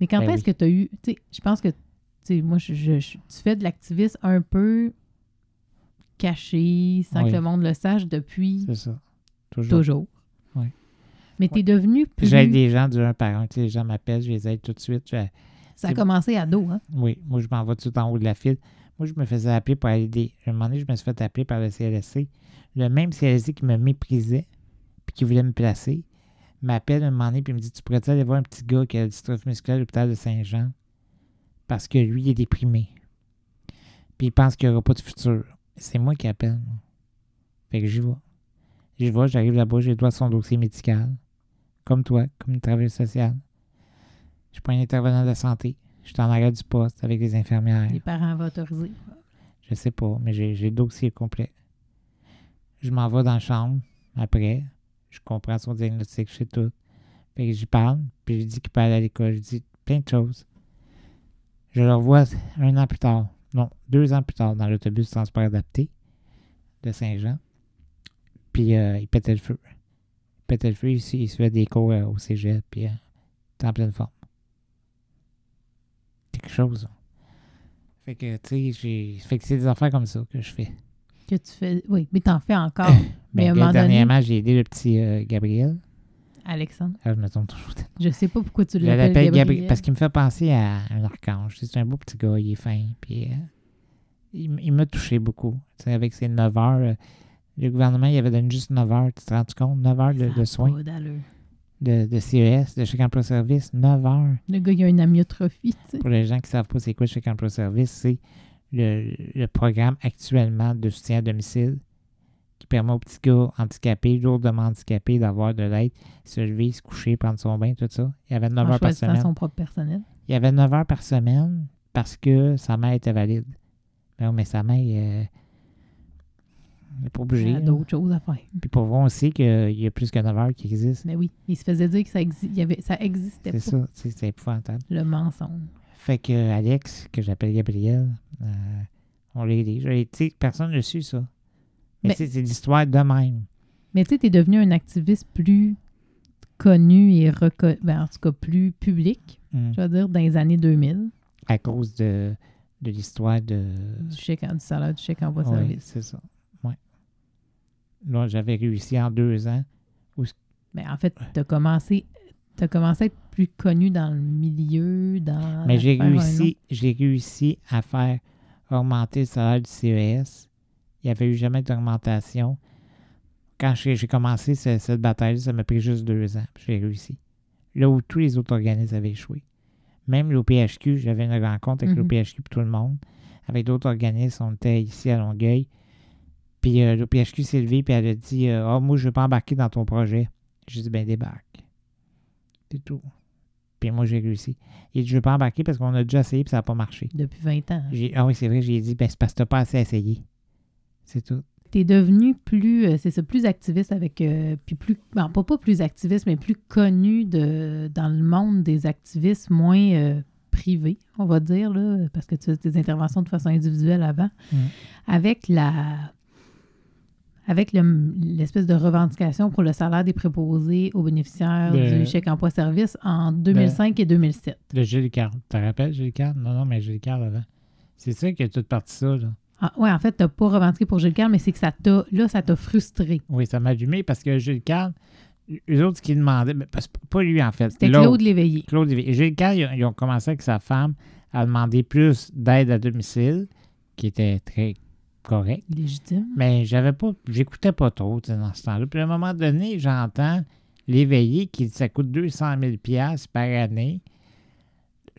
Mais quand Ben est-ce oui. que tu as eu, je pense que, tu sais, moi, je, je- je- tu fais de l'activisme un peu caché, sans Oui. que le monde le sache depuis C'est ça. Toujours. toujours. Oui. Mais tu es devenu plus... J'aide des gens du un par un. Les gens m'appellent, je les aide tout de suite. Je- Ça a commencé à dos, hein? Oui, moi, je m'en vais tout en haut de la file. Moi, je me faisais appeler pour aider. Un moment donné, je me suis fait appeler par le CLSC. Le même CLSC qui me méprisait puis qui voulait me placer m'appelle un moment donné puis me dit Tu pourrais aller voir un petit gars qui a la dystrophie musculaire à l'hôpital de Saint-Jean parce que lui, il est déprimé. Puis il pense qu'il n'y aura pas de futur. C'est moi qui appelle. Fait que j'y vais. J'y vais, j'arrive là-bas, j'ai le droit à son dossier médical. Comme toi, comme une travailleuse sociale. Je suis pas un intervenant de la santé. Je suis en arrêt du poste avec les infirmières. Les parents vont autoriser. Je sais pas, mais j'ai j'ai le dossier complet. Je m'en vais dans la chambre après. Je comprends son diagnostic, je sais tout. Fait que j'y parle, puis je dis qu'il peut aller à l'école. Je dis plein de choses. Je le revois un an plus tard. Non, deux ans plus tard dans l'autobus transport adapté de Saint-Jean. Puis euh, il pétait le feu. Il pétait le feu, il, il se fait des cours euh, au cégep, puis euh, t'es en pleine forme. Quelque chose. là. Fait que, tu sais, j'ai. Fait que c'est des affaires comme ça que je fais. Que tu fais... Oui, mais t'en fais encore. (coughs) Mais à un Ben, donné- dernièrement, j'ai aidé le petit euh, Gabriel. Alexandre, Ah, je me trompe toujours. je sais pas pourquoi tu Je l'appelles l'appelle Gabriel. Gabriel parce qu'il me fait penser à un archange. C'est un beau petit gars, il est fin. Puis, euh, il, m'a touché beaucoup. Tu sais, avec ses 9 heures. euh, le gouvernement, il avait donné juste 9 heures. Tu te rends compte? 9 heures de, soins, de, de CES, de chèque emploi service. 9 heures. Le gars, il a une amyotrophie. Pour les gens qui ne savent pas c'est quoi chèque emploi service, c'est le, le programme actuellement de soutien à domicile qui permet aux petits gars handicapés, lourdement handicapés, d'avoir de l'aide, se lever, se coucher, prendre son bain, tout ça. Il y avait 9 En heures par semaine. son propre personnel. Il y avait 9 heures par semaine parce que sa mère était valide. Mais, oui, mais sa mère, euh, elle n'est pas obligée. Il y a d'autres choses à faire. Puis pour voir aussi qu'il y a plus que 9 heures qui existent. Mais oui, il se faisait dire que ça, exi- il y avait, ça existait C'est pas, ça, tu sais, c'est épouvantable. le mensonge. Fait que euh, Alex, que j'appelle Gabriel, euh, on l'a aidé. Personne ne su ça. Mais, tu c'est l'histoire de même. Mais tu sais, t'es devenu un activiste plus connu et reconnu, ben, en tout cas plus public, Mm. je veux dire, dans les années 2000, À cause de, de l'histoire de. du chèque en- du salaire du chèque emploi Oui, service. c'est ça. Ouais. Là, j'avais réussi en deux ans. Mais en fait, t'as commencé, t'as commencé à être plus connu dans le milieu, dans... Mais j'ai réussi, j'ai réussi à faire augmenter le salaire du CES Il n'y avait eu jamais d'augmentation. Quand j'ai commencé ce- cette bataille, ça m'a pris juste deux ans. J'ai réussi. Là où tous les autres organismes avaient échoué. Même l'OPHQ, j'avais une rencontre avec Mhm. l'OPHQ pour tout le monde. Avec d'autres organismes, on était ici à Longueuil. Puis euh, l'OPHQ s'est levé puis elle a dit euh, Ah, moi, je ne veux pas embarquer dans ton projet. J'ai dit Ben, débarque. C'est tout. Puis moi, j'ai réussi. Il dit Je ne veux pas embarquer parce qu'on a déjà essayé puis ça n'a pas marché. Depuis 20 ans. J'ai- Ah oui, c'est vrai, j'ai dit Ben, c'est parce que tu n'as pas assez essayé. C'est tout. Tu es devenu plus, euh, c'est ça, plus activiste avec, euh, puis plus, bon, pas, pas plus activiste, mais plus connu de, dans le monde des activistes moins euh, privés, on va dire, là, parce que tu fais des interventions de façon individuelle avant, avec la avec le- l'espèce de revendication pour le salaire des préposés aux bénéficiaires Le- du chèque emploi-service en 2005 et 2007. Le Gilles Card. Tu te rappelles, Gilles Card? Non, non, mais Gilles Card avant. C'est ça qui a tout parti ça, là. Ah, ouais, en fait, tu n'as pas revendiqué pour Gilles Carle, mais c'est que ça t'a, là, ça t'a frustré. Oui, ça m'a allumé parce que Gilles Card, eux autres, ce qu'ils demandaient, ben, parce- pas lui en fait. C'était. Claude Léveillé. Claude Lévy. Gilles Card, ils, ont- ils ont commencé avec sa femme à demander plus d'aide à domicile, qui était très correct. Légitime. Mais j'avais pas, j'écoutais pas trop dans ce temps-là. Puis à un moment donné, j'entends l'éveillé qui dit que ça coûte 200 000 piastres par année.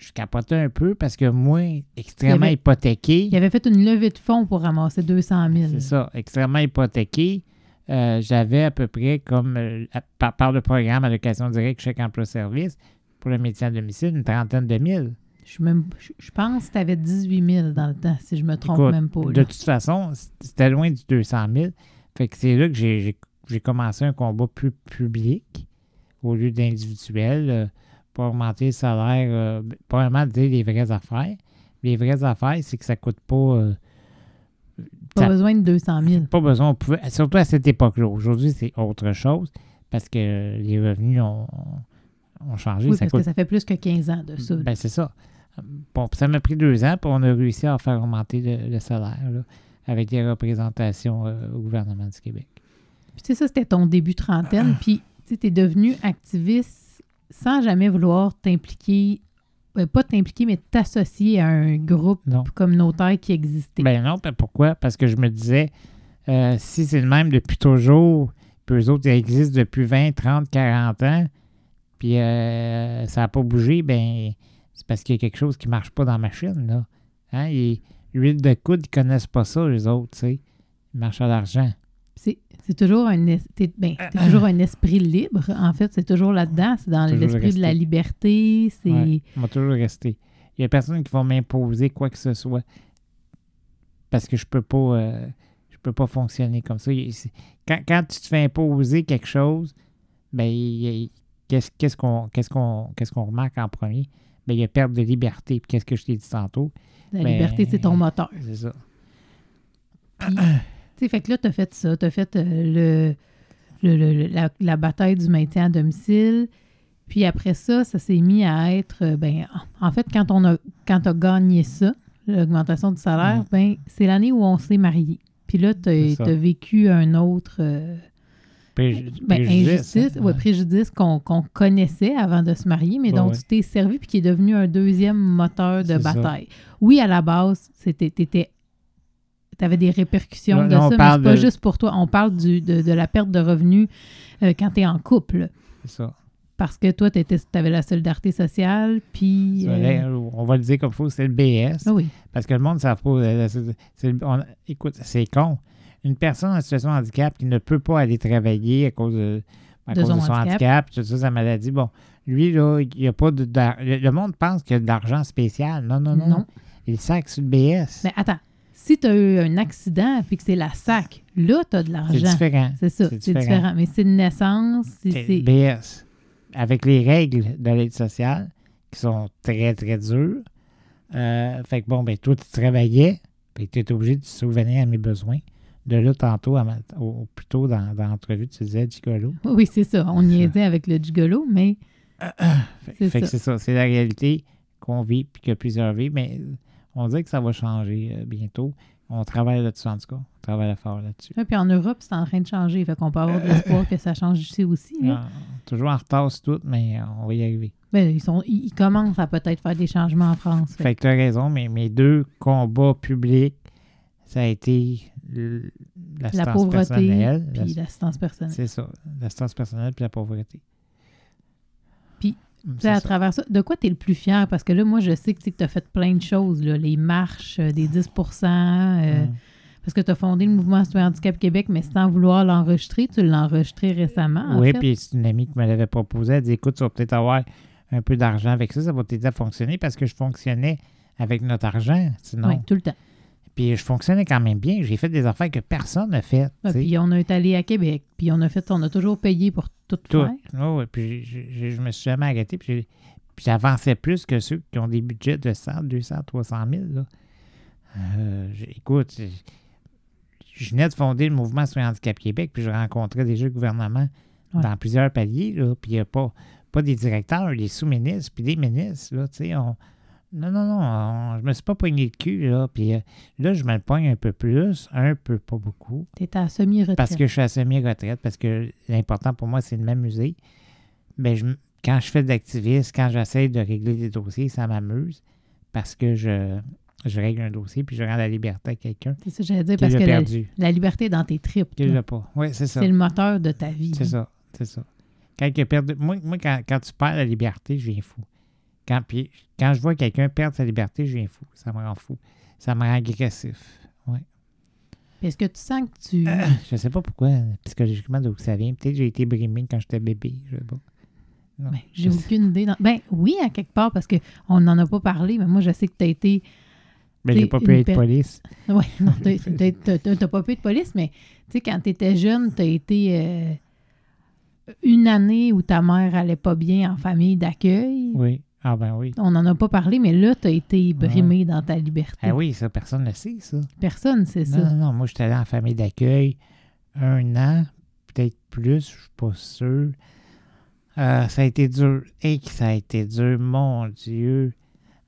Je capotais un peu parce que moi, extrêmement Il y avait- hypothéqué, Il avait fait une levée de fonds pour ramasser 200 000. c'est ça, extrêmement hypothéqué, euh, j'avais à peu près comme, euh, par, par le programme allocation directe chèque emploi-service, pour le médecin à domicile, une trentaine de mille. Je, même, je, je pense que tu avais 18 000 dans le temps, si je me trompe Écoute, même pas. De toute façon, c'était loin du 200 000. Fait que c'est là que j'ai- j'ai j'ai commencé un combat plus public au lieu d'individuel euh, pour augmenter le salaire. Euh, ben, probablement dire les vraies affaires. Les vraies affaires, c'est que ça coûte pas. euh, Pas ça- besoin de 200 000. pas besoin. on pouvait- surtout à cette époque-là. Aujourd'hui, c'est autre chose parce que les revenus ont, ont changé. Oui, ça parce coûte que ça fait plus que 15 ans de ça. ben, c'est ça. Bon, ça m'a pris deux ans, puis on a réussi à faire augmenter le, le salaire là, avec des représentations euh, au gouvernement du Québec. Puis tu sais, ça, c'était ton début trentaine. (clears throat) Puis tu es devenu activiste sans jamais vouloir t'impliquer, euh, pas t'impliquer, mais t'associer à un groupe Non. communautaire qui existait. Ben non, ben pourquoi? Parce que je me disais, euh, si c'est le même depuis toujours, puis eux autres, ils existent depuis 20, 30, 40 ans, puis euh, ça n'a pas bougé, ben c'est parce qu'il y a quelque chose qui ne marche pas dans la machine, là. Hein? Et l'huile de coude, ils connaissent pas ça, les autres, tu sais. Ils marchent à l'argent. C'est c'est toujours un es- t'es- ben, t'es toujours un esprit libre. En fait, c'est toujours là-dedans. C'est dans l'esprit de la liberté. C'est Ouais, on va toujours rester. Il n'y a personne qui va m'imposer quoi que ce soit. Parce que je peux pas euh, je peux pas fonctionner comme ça. Quand, quand tu te fais imposer quelque chose, ben qu'est-ce qu'est-ce qu'on qu'est-ce qu'on qu'est-ce qu'on remarque en premier? Ben, il y a perte de liberté. Puis qu'est-ce que je t'ai dit tantôt? la ben, liberté, c'est ton moteur. C'est ça. Puis, (clears throat) sais, fait que là, tu as fait ça. Tu as fait euh, le, le- le- la, la bataille du maintien à domicile. Puis après ça, ça s'est mis à être. euh, ben, en fait, quand on a quand as gagné ça, l'augmentation du salaire, Mm. ben, c'est l'année où on s'est mariés. Puis là, tu as, vécu un autre euh, ben, préjudice, injustice, hein? ouais, préjudice qu'on connaissait avant de se marier, mais Ouais, dont tu t'es servi puis qui est devenu un deuxième moteur de ça. bataille. Oui, à la base, c'était t'étais tu avais des répercussions de ça, mais c'est pas de- juste pour toi. On parle du, de, de la perte de revenus euh, quand tu es en couple. C'est ça. Parce que toi, tu avais la solidarité sociale, puis... Euh, là, On va le dire comme il faut, c'est le BS. ah oui, Parce que le monde ne savent pas. euh, c'est- on- écoute, c'est con. Une personne en situation de handicap qui ne peut pas aller travailler à cause de, à De cause son de son handicap. handicap, tout ça, sa maladie. Bon, lui, là, il n'y a pas de. Le monde pense qu'il y a de l'argent spécial. Non, non, non. non. Il sac sur le BS. Mais attends, si tu as eu un accident puis que c'est la SAC, là, tu as de c'est l'argent. différent. C'est ça, c'est c'est différent. différent. Mais c'est une naissance, c'est... C'est c'est- BS. Avec les règles de l'aide sociale qui sont très, très dures. Euh, fait que bon, ben, toi, tu travaillais, puis tu es obligé de te souvenir à mes besoins. De là, tantôt, à ma- au, plus tôt dans, dans l'entrevue, tu disais gigolo. (laughs) Oui, c'est ça. On y aidait avec le gigolo, mais (coughs) Fait, C'est fait que c'est ça. C'est la réalité qu'on vit, puis que plusieurs vivent. Mais on dit que ça va changer euh, bientôt. On travaille là-dessus, en tout cas. On travaille fort là-dessus. Ouais, puis en Europe, c'est en train de changer. Fait qu'on peut avoir de l'espoir que ça change ici aussi. là. Ah, toujours en retard sur tout, mais on va y arriver. Ben, ils, sont, ils, commencent à peut-être faire des changements en France. Fait Fait que tu as raison, mais mes deux combats publics, ça a été La pauvreté, personnelle. puis l'assistance personnelle. C'est ça. L'assistance personnelle puis la pauvreté. Puis, Mm, Tu sais, c'est à ça. travers ça, de quoi tu es le plus fier? Parce que là, moi, je sais que tu as fait plein de choses, là, les marches euh, des 10 euh, Mm. parce que tu as fondé le mouvement Citoyen Handicap Québec, mais sans vouloir l'enregistrer, tu l'as enregistré récemment. en Oui, puis c'est une amie qui me l'avait proposé. Elle dit Écoute, tu vas peut-être avoir un peu d'argent avec ça, ça va t'aider à fonctionner parce que je fonctionnais avec notre argent. Sinon. Oui, tout le temps. Puis je fonctionnais quand même bien. J'ai fait des affaires que personne n'a faites. Ah, puis on est allé à Québec, puis on a fait, on a toujours payé pour tout, Tout. faire. Ouais, puis je me suis jamais arrêté. Puis j'avançais plus que ceux qui ont des budgets de 100, 200, 300 000. Là. Euh, écoute, je venais de fonder le mouvement sur le handicap Québec, puis je rencontrais déjà le gouvernement Ouais. dans plusieurs paliers. Là, puis il n'y a pas, pas des directeurs, des sous-ministres, puis des ministres. Là, tu sais, on, non, non, non, on- je me suis pas pogné le cul. Là, puis euh, là, je me le pogne un peu plus, un peu, pas beaucoup. Tu à semi-retraite. Parce que je suis à semi-retraite, parce que l'important pour moi, c'est de m'amuser. Ben, je quand je fais de l'activisme, quand j'essaie de régler des dossiers, ça m'amuse parce que je, je règle un dossier puis je rends la liberté à quelqu'un C'est ça que j'allais dire, parce l'a que la, perdu, la liberté est dans tes tripes. qui là. l'a pas. Oui, c'est ça. C'est le moteur de ta vie. C'est ça. C'est ça. Quand, il perd- moi, moi, quand, quand tu perds la liberté, je viens fou. Quand, puis, quand je vois quelqu'un perdre sa liberté, je viens fou. Ça me rend fou. Ça me rend agressif. Ouais. Est-ce que tu sens que tu... Je sais pas pourquoi, psychologiquement, d'où ça vient. Peut-être que j'ai été brimé quand j'étais bébé. Je sais pas. Ben, j'ai aucune idée. dans- Ben oui, à quelque part, parce qu'on n'en a pas parlé, mais moi, je sais que tu as été... Mais j'ai T'es pas pu être per- police. Oui, (laughs) non, t'as- pas pu de police, mais tu sais, quand tu étais jeune, tu as été euh, une année où ta mère allait pas bien en famille d'accueil. Oui. Ah ben oui. On n'en a pas parlé, mais là, tu as été brimé dans ta liberté. Ah oui, ça, personne ne le sait, ça. Personne, c'est ça. non, non. Moi, j'étais allé en famille d'accueil un an, peut-être plus, je suis pas sûr. Euh, ça a été dur. Et que ça a été dur, mon Dieu.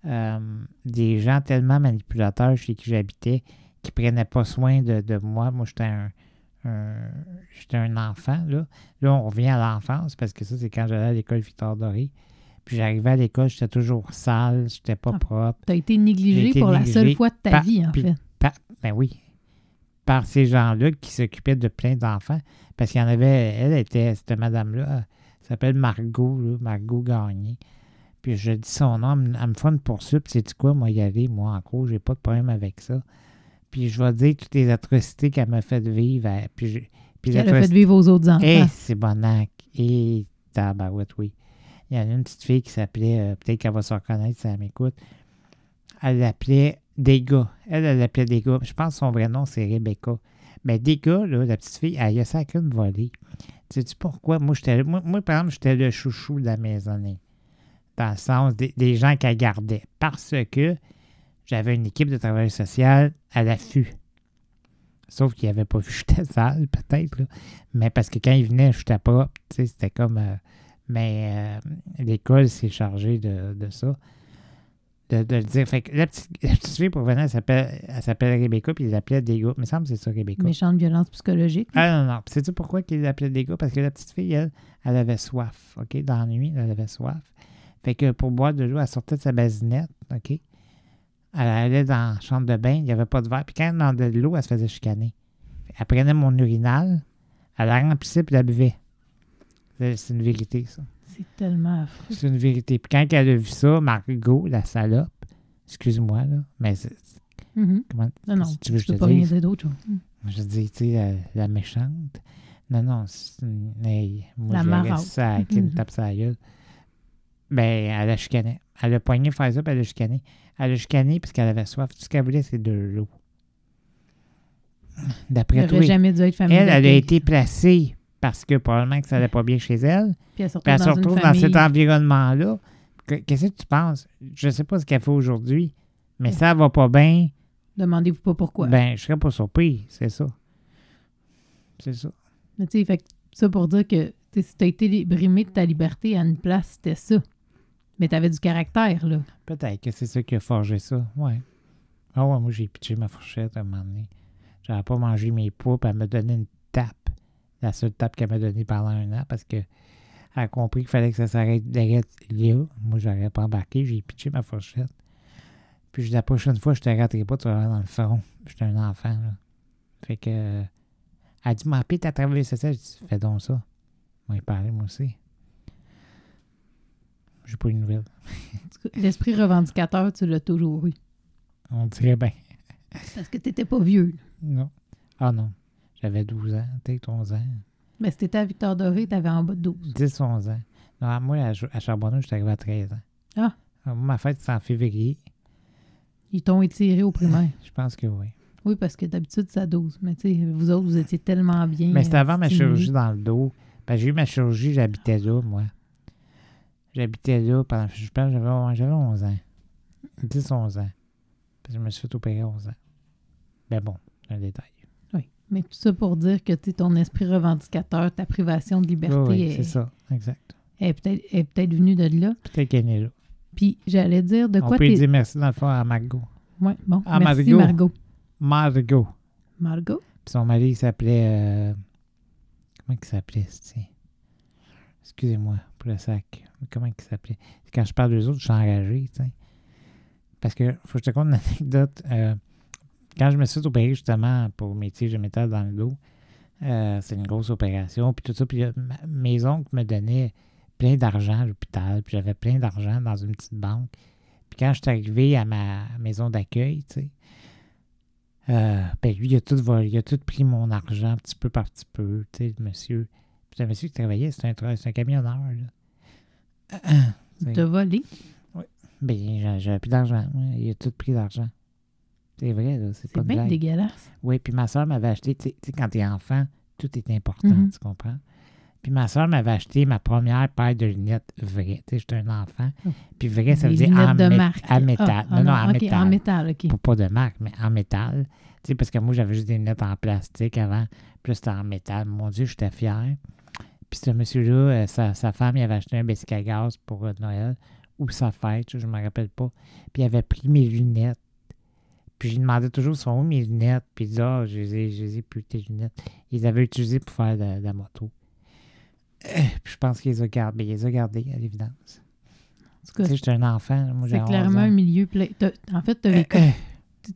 Euh, des gens tellement manipulateurs chez qui j'habitais qui prenaient pas soin de, de moi. Moi, j'étais un, un- j'étais un enfant, là. Là, on revient à l'enfance parce que ça, c'est quand j'allais à l'école Victor Doré. Puis j'arrivais à l'école, j'étais toujours sale, j'étais pas Ah. propre. Tu as été négligé été pour la seule fois de ta par- vie, en puis- fait. Ben oui. Par ces gens-là qui s'occupaient de plein d'enfants. Parce qu'il y en avait, elle était, cette madame-là, elle s'appelle Margot, là, Margot Gagné. Puis je dis son nom, elle me- fait une poursuite, puis c'est quoi, moi y aller, moi en gros, j'ai pas de problème avec ça. Puis je vais dire toutes les atrocités qu'elle m'a fait vivre. elle- puis je, puis Qu'elle a fait vivre aux autres enfants. eh, c'est bonac. Et tabarouette, oui. Il y en a une petite fille qui s'appelait, euh, peut-être qu'elle va se reconnaître si elle m'écoute. Elle l'appelait Dega. Elle, elle l'appelait Dega. Je pense que son vrai nom, c'est Rebecca. Mais Dega, la petite fille, elle a sacré une volée. Sais-tu pourquoi? Moi, j'étais, moi, moi, par exemple, j'étais le chouchou de la maisonnée. Dans le sens des, gens qu'elle gardait. Parce que j'avais une équipe de travail social à l'affût. Sauf qu'il n'avait pas vu j'étais sale, peut-être. Mais parce que quand il venait, je n'étais pas. Tu sais, c'était comme. euh, mais euh, l'école s'est chargée de, de ça. De, de le dire. Fait que la petite, la petite fille, pour venir, elle s'appelle, elle s'appelle Rebecca, puis il l'appelait Dega. Il me semble que c'est ça, Rebecca. Méchante violence psychologique. Ah non, non. Sais-tu pourquoi il l'appelait Dega? Parce que la petite fille, elle, elle avait soif. OK? Dans la nuit, elle avait soif. Fait que pour boire de l'eau, elle sortait de sa basinette. OK? Elle allait dans la chambre de bain, il n'y avait pas de verre. Puis quand elle demandait de l'eau, elle se faisait chicaner. Elle prenait mon urinal, elle la remplissait puis la buvait. C'est c'est une vérité, ça. C'est tellement affreux. C'est une vérité. Puis quand elle a vu ça, Margot, la salope, excuse-moi, là, mais c'est- Mhm. comment Non, non, tu veux je je peux te pas dire d'autre. Mhm. Je dis, tu sais, la, la méchante. Non, non, c'est une. hey, moi, La je ça, me Mhm. tape sa gueule. Ben, elle a chicané. Elle a poigné faire ça, puis elle a chicané. Elle a chicané parce qu'elle avait soif. Tout ce qu'elle voulait, c'est de l'eau. D'après toi, n'aurait jamais dû être elle, elle a été placée parce que probablement que ça allait pas bien chez elle. Puis elle se Puis elle se retrouve dans cet environnement-là. Que- Qu'est-ce que tu penses? Je sais pas ce qu'elle fait aujourd'hui, mais ça va pas bien. Demandez-vous pas pourquoi. Ben, je serais pas surpris, c'est ça. C'est ça. Mais tu sais, fait ça pour dire que si tu as été brimé de ta liberté à une place, c'était ça. Mais tu avais du caractère, là. Peut-être que c'est ça qui a forgé ça, ouais. Ah ouais, moi j'ai pitché ma fourchette à un moment donné. J'avais pas mangé mes pois, puis elle m'a donné une tape. La seule tape qu'elle m'a donnée pendant un an, parce que elle a compris qu'il fallait que ça s'arrête direct là. Moi, j'aurais pas embarqué, j'ai pitché ma fourchette. Puis la prochaine fois, je te raterai pas, tu vas dans le front. J'étais un enfant, là. Fait que. euh, Elle dit, ma t'as travaillé ça, ça. Je dis, fais donc ça. Moi, il parlait, moi aussi. J'ai pas eu de nouvelles. L'esprit revendicateur, tu l'as toujours eu. On dirait bien. Parce que t'étais pas vieux. là. Non. Ah non. J'avais 12 ans, peut-être 11 ans. Mais si t'étais à Victor Doré, t'avais en bas de 12. 10, 11 ans. Non, moi, à, à Charbonneau, je suis arrivé à 13 ans. Ah. moi, ma fête, c'est en février. Ils t'ont étiré au primaire. (laughs) Je pense que oui. Oui, parce que d'habitude, à 12. Mais tu sais, vous autres, vous étiez tellement bien. Mais c'était avant ma chirurgie dans le dos. Ben, j'ai eu ma chirurgie, j'habitais là, moi. J'habitais là pendant, je pense, j'avais j'avais 11 ans. 10, 11 ans. Puis je me suis fait opérer à 11 ans. Ben bon, c'est un détail. Oui. Mais tout ça pour dire que ton esprit revendicateur, ta privation de liberté Oui, oui, est, c'est ça, exact. est peut-être est peut-être venue de là. Peut-être qu'elle est là. Puis j'allais dire de On quoi peut lui t'es. dire merci dans le fond à Margot. Ouais, bon. Merci Margot. Margot. Margot. Puis son mari, il s'appelait. euh, comment il s'appelait, Excusez-moi pour le sac. Comment il s'appelait? Quand je parle d'eux autres, je suis enragé, tu sais. Parce que, faut que je te conte une anecdote. euh, quand je me suis opérer, justement, pour mes tiges de métal dans le dos, euh, c'est une grosse opération, puis tout ça. Puis euh, mes oncles me donnaient plein d'argent à l'hôpital, puis j'avais plein d'argent dans une petite banque. Puis quand je suis arrivé à ma maison d'accueil, tu sais, euh, ben lui, il a, tout volé, il a tout pris mon argent petit peu par petit peu, tu sais, le monsieur. Puis c'est un monsieur qui travaillait, c'est un, un camionneur, là. T'as volé. Ben, j'a- j'avais plus d'argent. moi. Il a tout pris d'argent. C'est vrai, là. C'est pas bien dégueulasse. Oui, puis ma soeur m'avait acheté, tu sais- quand t'es enfant, tout est important, Mhm. tu comprends? Puis ma soeur m'avait acheté ma première paire de lunettes vraies. Tu sais, j'étais un enfant. Oh. Puis vrai, ça veut dire en, de mé- marque. en métal. Ah, non, non, ah, en métal. En métal, OK. Pas, pas de marque, mais en métal. Tu sais, parce que moi, j'avais juste des lunettes en plastique avant. Puis c'était en métal. Mon Dieu, j'étais fier. Puis ce monsieur-là, euh, sa, sa femme, il avait acheté un bicycle à gaz pour euh, Noël. Ou sa fête, je ne me rappelle pas. Puis il avait pris mes lunettes. Puis je lui demandais toujours, sont où mes lunettes? Puis il disait, ah, je les ai, je les ai plus, tes lunettes. Ils avaient utilisées pour faire de, de la moto. Euh, Puis je pense qu'il les a gardées. Il les a gardées, à l'évidence. Tu sais, j'étais un enfant. là, Moi, c'est j'avais 11 clairement un milieu En fait, tu Euh, vécu euh,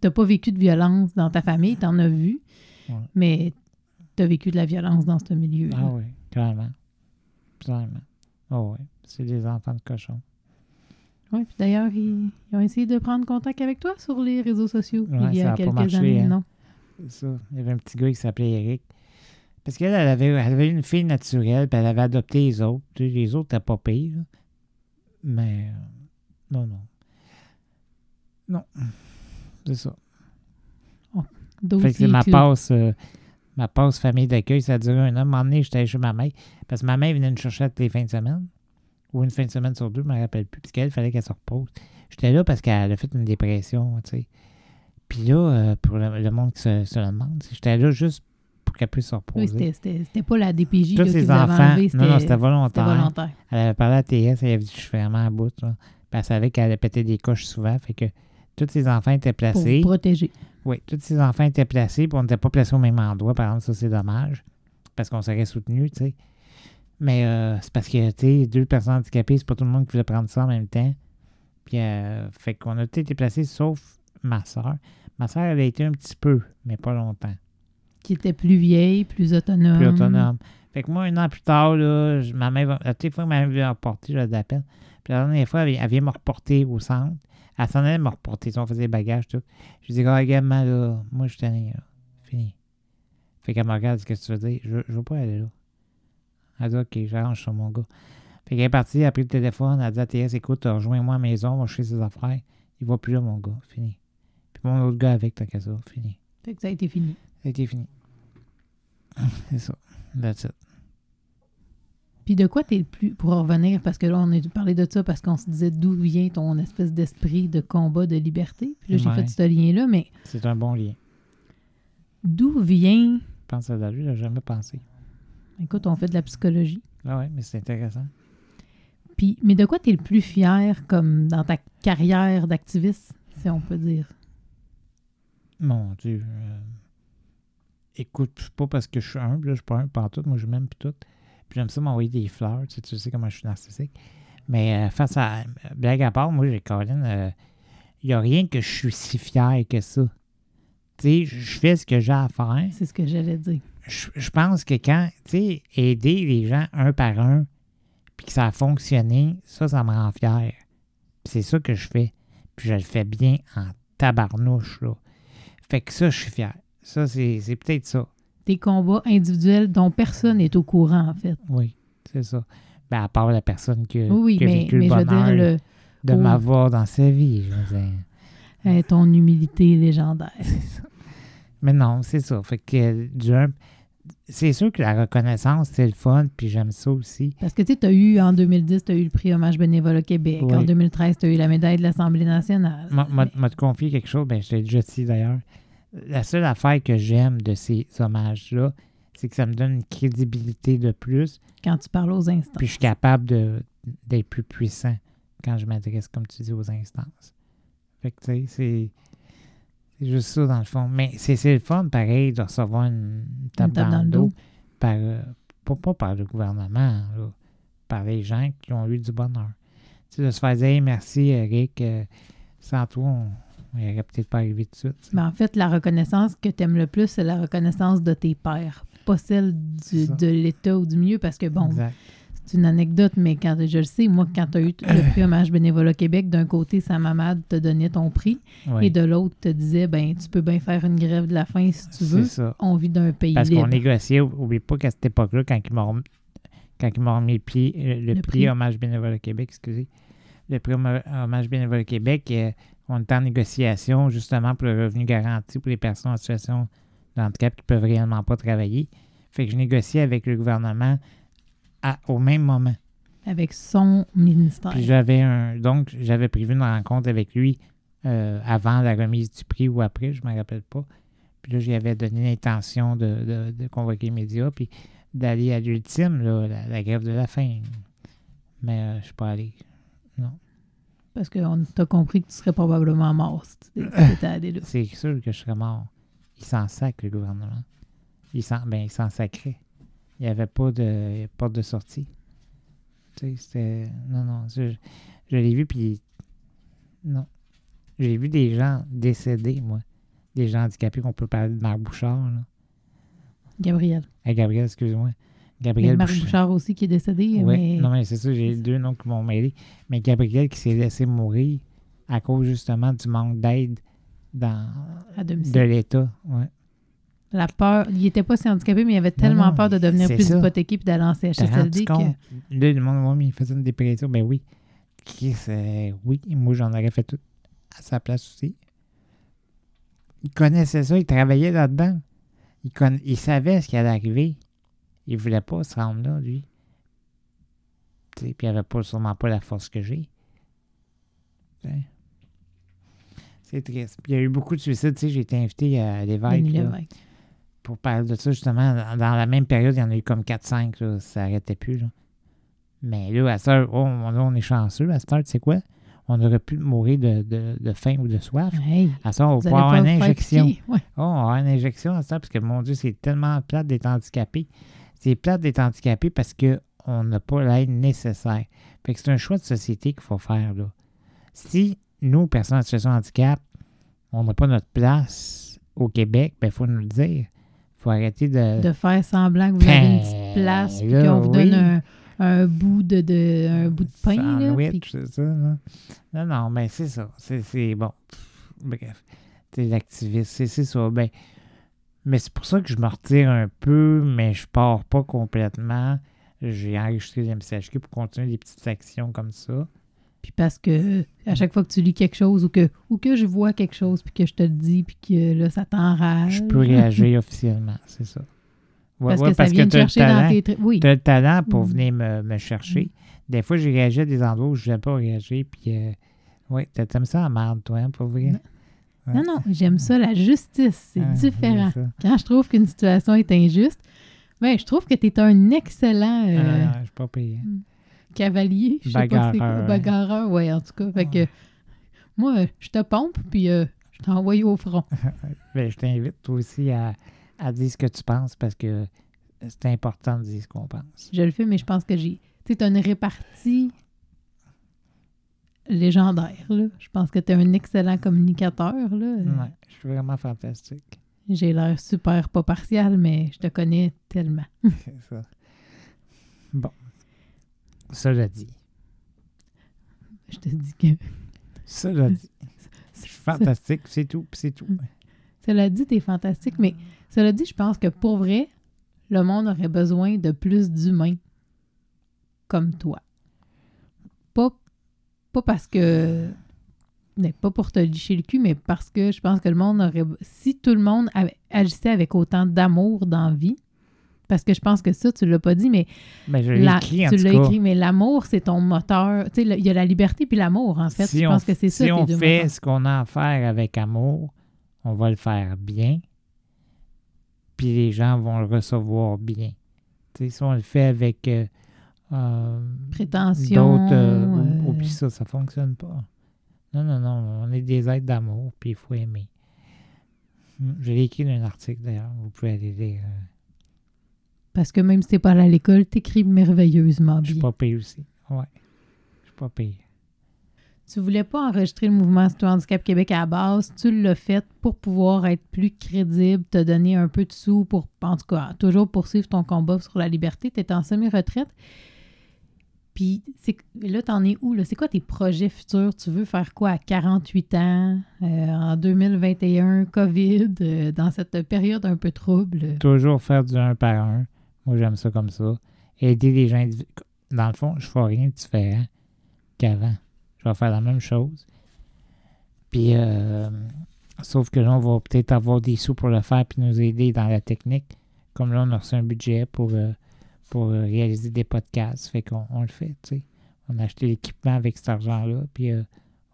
n'as pas vécu de violence dans ta famille, tu en as vu, Ouais. mais tu as vécu de la violence dans ce milieu. Ah oui, clairement. Clairement. Oh oui, c'est des enfants de cochon. Ouais, puis d'ailleurs, ils, ils ont essayé de prendre contact avec toi sur les réseaux sociaux Ouais, il y a quelques marché, années. hein. Non? C'est ça. Il y avait un petit gars qui s'appelait Eric. Parce qu'elle elle avait, elle avait une fille naturelle, puis elle avait adopté les autres. Les autres, t'as pas pire. Mais euh, non, non. Non. C'est ça. Fait que ma passe, euh, ma passe famille d'accueil, ça a duré un an. À un moment donné, j'étais chez ma mère. Parce que ma mère venait me chercher toutes les fins de semaine. Ou une fin de semaine sur deux, je ne me rappelle plus. Parce qu'elle, il fallait qu'elle se repose. J'étais là parce qu'elle a fait une dépression, tu sais. Puis là, euh, pour le, le monde qui se, se le demande, j'étais là juste pour qu'elle puisse se Oui, reposer. c'était- c'était pas la DPJ Tous avait enfants. enlevé, non, non, c'était volontaire. volontaire. Elle avait parlé à TS, elle avait dit Je suis vraiment à bout. Elle savait qu'elle allait péter des coches souvent. Fait que tous ses enfants étaient Pour placés. vous protéger. Oui, tous ses enfants étaient placés, puis on n'était pas placés au même endroit. Par exemple, ça, c'est dommage, parce qu'on serait soutenus, tu sais. Mais euh, c'est parce que, tu sais, deux personnes handicapées, c'est pas tout le monde qui voulait prendre ça en même temps. Puis, euh, fait qu'on a tous été placés, sauf ma soeur. Ma soeur, elle a été un petit peu, mais pas longtemps. Qui était plus vieille, plus autonome. Plus autonome. Fait que moi, un an plus tard, là, je- ma mère, la toute fois que ma mère vient me reporter, je la peine. Puis la dernière fois, elle, vient- elle vient me reporter au centre. Elle s'en allait me reporter. si On faisait des bagages, tout. Je lui dis, gars, également, là, moi, je suis tanné, là. Fini. Fait qu'elle me regarde, qu'est-ce que tu veux dire? Je, je veux pas aller là. Elle dit, OK, j'arrange ça, mon gars. Fait qu'elle est partie, elle a pris le téléphone, elle a dit à TS, écoute, rejoins-moi à la maison, on va chercher ses affaires. Il va plus là, mon gars. Fini. Puis mon autre gars avec, t'as qu'à ça. Fini. Fait que ça a été fini. Ça a été fini. (laughs) C'est ça. That's it. Puis de quoi t'es le plus, pour en revenir, parce que là, on a parlé de ça parce qu'on se disait d'où vient ton espèce d'esprit de combat de liberté. Puis là, j'ai Ouais. fait ce lien-là, mais C'est un bon lien. d'où vient... Je pense à lui, j'ai jamais pensé. Écoute, on fait de la psychologie. Ah ouais, mais c'est intéressant. Puis, mais de quoi t'es le plus fier, comme dans ta carrière d'activiste, si on peut dire? Mon Dieu. euh, Écoute, pas parce que je suis humble, là, je suis pas humble partout, moi je m'aime puis tout. Puis j'aime ça m'envoyer des fleurs, tu sais, tu sais comment je suis narcissique. Mais euh, face à. Blague à part, moi j'ai Colin, il n'y a rien que je suis si fier que ça. Tu sais, je fais ce que j'ai à faire. C'est ce que j'allais dire. Je, je pense que quand, tu sais, aider les gens un par un, puis que ça a fonctionné, ça, ça me rend fier. C'est ça que je fais. Puis je le fais bien en tabarnouche, là. Fait que ça, je suis fier. Ça, c'est peut-être ça. Des combats individuels dont personne n'est au courant, en fait. Oui, c'est ça. Ben, à part la personne qui, a- Oui, qui a mais, vécu mais le je veux bonheur dire, le, de m'avoir dans sa vie. Je veux dire. Euh, ton humilité légendaire. Mais non, c'est ça. Fait que euh, c'est sûr que la reconnaissance, c'est le fun, puis j'aime ça aussi. Parce que tu sais, as eu, en 2010, tu as eu le prix Hommage bénévole au Québec. Oui. En 2013, tu as eu la médaille de l'Assemblée nationale. M'a Mais- m'a te confié quelque chose, ben je t'ai déjà dit d'ailleurs. La seule affaire que j'aime de ces hommages-là, c'est que ça me donne une crédibilité de plus, quand tu parles aux instants. puis je suis capable d'être plus puissant quand je m'adresse, comme tu dis, aux instances. Fait que, tu sais, c'est. C'est juste ça, dans le fond. Mais c'est le fun, pareil, de recevoir une tape, dans, le dos, par, euh, pas, pas par le gouvernement, là, par les gens qui ont eu du bonheur. Tu sais, de se faire dire Hey, merci, Eric, euh, sans toi, on n'aurait peut-être pas arrivé tout de suite. tu sais. Mais en fait, la reconnaissance que tu aimes le plus, c'est la reconnaissance de tes pères, pas celle du- de l'État ou du milieu, parce que, bon, Exact. C'est une anecdote, mais quand je le sais, moi, quand tu as eu le prix Hommage bénévole au Québec, d'un côté, Sam Hamad te donnait ton prix, Oui, et de l'autre, te disait, ben, tu peux bien faire une grève de la faim si tu veux. ça. On vit d'un pays Parce qu'on négociait, oublie pas qu'à cette époque-là, quand ils m'ont quand ils m'ont remis le prix, euh, le, Le prix. Hommage bénévole au Québec, excusez, le prix Hommage- Hommage bénévole au Québec, euh, on était en négociation justement pour le revenu garanti pour les personnes en situation de handicap qui peuvent réellement pas travailler. Fait que je négociais avec le gouvernement à- au même moment. Avec son ministère. Puis j'avais un. Donc, j'avais prévu une rencontre avec lui euh, avant la remise du prix ou après, je ne me rappelle pas. Puis là, j'y avais donné l'intention de, de- de convoquer les médias, puis d'aller à l'ultime, là, la, la grève de la faim. Mais euh, je ne suis pas allé. Parce qu'on t'a compris que tu serais probablement mort si tu allé là. (laughs) C'est sûr que je serais mort. Il s'en sac, le gouvernement. Il s'en ben, il s'en sacrait. Il n'y avait pas de porte de sortie. Tu sais, c'était. Non, non. Je, je l'ai vu, puis. Non. J'ai vu des gens décédés, moi. Des gens handicapés, qu'on peut parler de Marc Bouchard, là. Gabriel. Hey, Gabriel, excuse-moi. Gabriel Marc Bouchard. Bouchard aussi qui est décédé, mais Non, mais c'est ça, j'ai deux noms qui m'ont mêlé. Mais Gabriel qui s'est laissé mourir à cause justement du manque d'aide dans à de l'État. Ouais. La peur, il était pas si handicapé, mais il avait tellement non, peur de devenir plus ça. hypothéqué puis d'aller en CHSLD que... Là, le monde, il faisait une dépression. Ben oui. Euh, oui, moi, j'en aurais fait tout à sa place aussi. Il connaissait ça, il travaillait là-dedans. Il, conna- il savait ce qui allait arriver. Il voulait pas se rendre là, lui. Puis il avait pas, sûrement pas la force que j'ai. C'est triste. Puis il y a eu beaucoup de suicides. J'ai été invité à l'évêque. Pour parler de ça, justement, dans, la même période, il y en a eu comme 4-5, là, ça n'arrêtait plus. Là. Mais là, à cette oh, on, est chanceux. À cette heure, tu sais quoi? On aurait pu mourir de, de, de faim ou de soif. Hey, À heure, on va avoir une injection. Ouais. Oh, on va avoir une injection à heure, parce que, mon Dieu, c'est tellement plate d'être handicapé. C'est plate d'être handicapé parce qu'on n'a pas l'aide nécessaire. Fait que c'est un choix de société qu'il faut faire, là. Si, nous, personnes en situation de handicap, on n'a pas notre place au Québec, ben, il faut nous le dire. Faut arrêter de... De faire semblant que vous avez une petite place puis Ben, qu'on vous oui. donne un, un bout de, de- un bout de pain. Sandwich, c'est ça, là. Non, non, mais c'est ça. C'est, c'est bon. Bref. T'es l'activiste, c'est, c'est ça. Ben, mais c'est pour ça que je me retire un peu, mais je pars pas complètement. J'ai enregistré les MCHQ pour continuer des petites actions comme ça. Puis parce que à chaque fois que tu lis quelque chose ou que, ou que je vois quelque chose puis que je te le dis puis que là, ça t'enrage. Je peux réagir officiellement, c'est ça. Ouais, Parce ouais, que ça vient te chercher dans talent. tes... Oui. T'as le talent pour Mm. venir me, me chercher. Des fois, j'ai réagi à des endroits où je voulais pas réagir. Puis, euh, oui, t'aimes ça en merde, toi, hein, pour vrai? Non. Non, non, j'aime ça, la justice. C'est Ah, différent. Quand je trouve qu'une situation est injuste, ben, je trouve que tu es un excellent euh, Ah, je suis pas payé. Cavalier. Je sais pas c'est quoi. Bagarreur. Bagarreur, ouais, en tout cas. Fait que moi, je te pompe, puis euh, je t'envoie au front. (laughs) Ben, je t'invite, toi aussi, à, à dire ce que tu penses parce que c'est important de dire ce qu'on pense. Je le fais, mais je pense que j'ai. Tu sais, une répartie légendaire. Là. Je pense que tu es un excellent communicateur. Là. Ouais, je suis vraiment fantastique. J'ai l'air super pas partial, mais je te connais tellement. (laughs) C'est ça. Bon. Ça, l'a dit. Je te dis que. Ça, l'a dit. Je suis (laughs) fantastique, c'est tout, c'est tout. (laughs) Cela dit, t'es fantastique, mais cela dit, je pense que pour vrai, le monde aurait besoin de plus d'humains comme toi. Pas, pas parce que. mais pas pour te licher le cul, mais parce que je pense que le monde aurait. Si tout le monde avait- agissait avec autant d'amour dans la vie, parce que je pense que ça, tu l'as pas dit, mais Ben, je la- écrit, en tu l'as écrit, mais l'amour, c'est ton moteur. Tu sais, il y a la liberté puis l'amour, en fait. si je on, pense que c'est ça si on fait ce qu'on a à faire avec amour, on va le faire bien, puis les gens vont le recevoir bien. Tu sais, si on le fait avec euh, euh, Prétention. d'autres, euh, ou- euh, oublie ça, ça fonctionne pas. Non, non, non, on est des êtres d'amour, puis il faut aimer. Je l'ai écrit dans un article d'ailleurs, vous pouvez aller lire. Parce que même si t'es pas allé à l'école, t'écris merveilleusement Je suis bien. pas payé aussi. Ouais. Je suis pas payé. Tu voulais pas enregistrer le mouvement Citoyen Handicap Québec à la base, tu l'as fait pour pouvoir être plus crédible, te donner un peu de sous pour, en tout cas, toujours poursuivre ton combat sur la liberté. Tu es en semi-retraite. Puis c'est- là, t'en es où? là? C'est quoi tes projets futurs? Tu veux faire quoi à 48 ans, euh, en 2021, COVID, euh, dans cette période un peu trouble? Toujours faire du un par un. Moi, j'aime ça comme ça. Aider les gens. Dans le fond, je fais rien de différent qu'avant. Je vais faire la même chose. Puis, euh, sauf que là, on va peut-être avoir des sous pour le faire puis nous aider dans la technique. Comme là, on a reçu un budget pour, euh, pour euh, réaliser des podcasts. Fait qu'on on le fait, tu sais. On a acheté l'équipement avec cet argent-là, puis euh,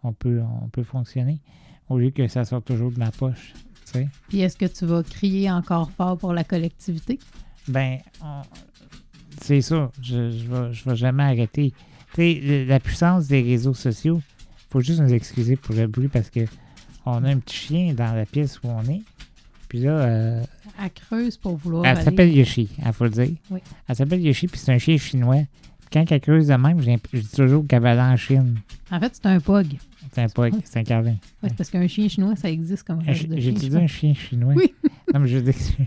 on, peut, on peut fonctionner. Au lieu que ça sorte toujours de ma poche, tu sais. Puis est-ce que tu vas crier encore fort pour la collectivité? Ben, c'est ça. Je je vais, je vais jamais arrêter. Tu sais, le- la puissance des réseaux sociaux, faut juste nous excuser pour le bruit parce que on a un petit chien dans la pièce où on est. Puis là, euh, À creuse pour vouloir elle s'appelle Yoshi, il faut le dire. Oui. Elle s'appelle Yoshi, puis c'est un chien chinois. Puis quand elle creuse de même, j'ai- je dis toujours qu'elle va aller en Chine. En fait, c'est un pug. C'est un pug, c'est un carlin. Ouais, c'est parce qu'un chien chinois, ça existe comme Un de J'ai dit un chien chinois. Oui. Non, mais je dire que c'est un chien.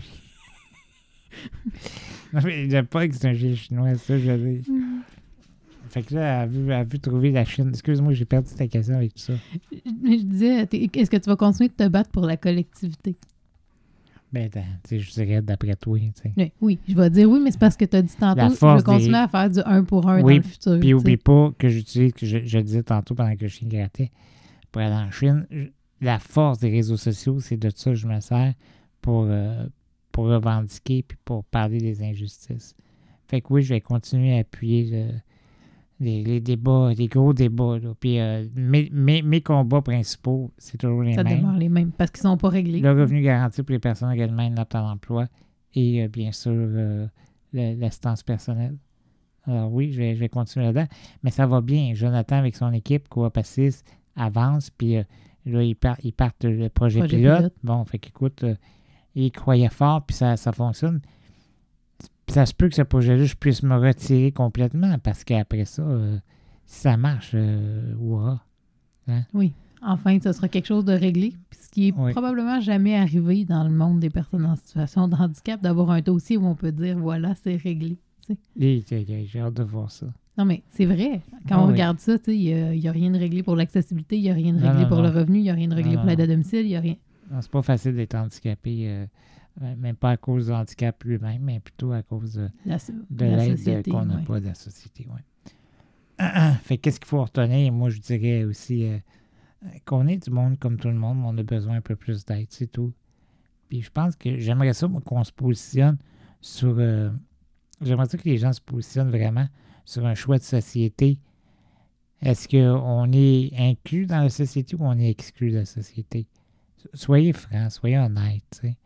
Non, mais le pug, c'est un chien chinois, ça, je veux dire. Fait que là, elle a vu, elle a vu trouver la Chine. Excuse-moi, j'ai perdu ta question avec tout ça. Mais je disais, t'es- est-ce que tu vas continuer de te battre pour la collectivité? Ben, attends, tu sais, je dirais d'après toi, tu sais. Oui, oui, je vais dire oui, mais c'est parce que tu as dit tantôt, je force vais continuer à faire du 1 pour 1 Oui, dans le futur. Puis tu sais. oublie pas que j'utilise, que je, je le disais tantôt pendant que le chien grattait, pour aller en Chine, je- la force des réseaux sociaux, c'est de ça que je me sers pour, euh, pour revendiquer puis pour parler des injustices. Fait que oui, je vais continuer à appuyer le- les, les débats, les gros débats. Là. Puis euh, mes, mes- mes combats principaux, c'est toujours les Ça mêmes. demeure les mêmes parce qu'ils sont pas réglés. Le revenu garanti pour les personnes réellement inaptes à l'emploi et euh, bien sûr euh, l'assistance personnelle. Alors oui, je vais, je vais continuer là-dedans. Mais ça va bien. Jonathan, avec son équipe, Coop Assist, avance. Puis là, ils, par- ils partent le projet, Projet pilote. pilote. Bon, fait qu'écoute, ils croyaient fort, puis ça, ça fonctionne. Puis ça se peut que ce projet-là, je puisse me retirer complètement parce qu'après ça, euh, si ça marche, euh, ouah. Enfin, ce sera quelque chose de réglé. Puis ce qui est Oui. probablement jamais arrivé dans le monde des personnes en situation de handicap, d'avoir un dossier où on peut dire voilà, c'est réglé. J'ai hâte de voir ça. Non, mais c'est vrai. Quand Ah on oui. regarde ça, il n'y a, rien de réglé pour l'accessibilité, il n'y a rien de réglé non, pour non. le revenu, il n'y a rien de réglé pour l'aide à domicile, il n'y a rien. Non, c'est pas facile d'être handicapé, euh, même pas à cause du handicap lui-même, mais plutôt à cause de, La, de la l'aide qu'on n'a ouais. pas de la société. Ouais. fait que qu'est-ce qu'il faut retenir? Moi, je dirais aussi euh, qu'on est du monde comme tout le monde, mais on a besoin un peu plus d'aide, c'est tout. Puis je pense que j'aimerais ça moi, qu'on se positionne sur. euh, j'aimerais ça que les gens se positionnent vraiment sur un choix de société. Est-ce qu'on est inclus dans la société ou on est exclu de la société? Soyez francs, soyez honnêtes, tu sais.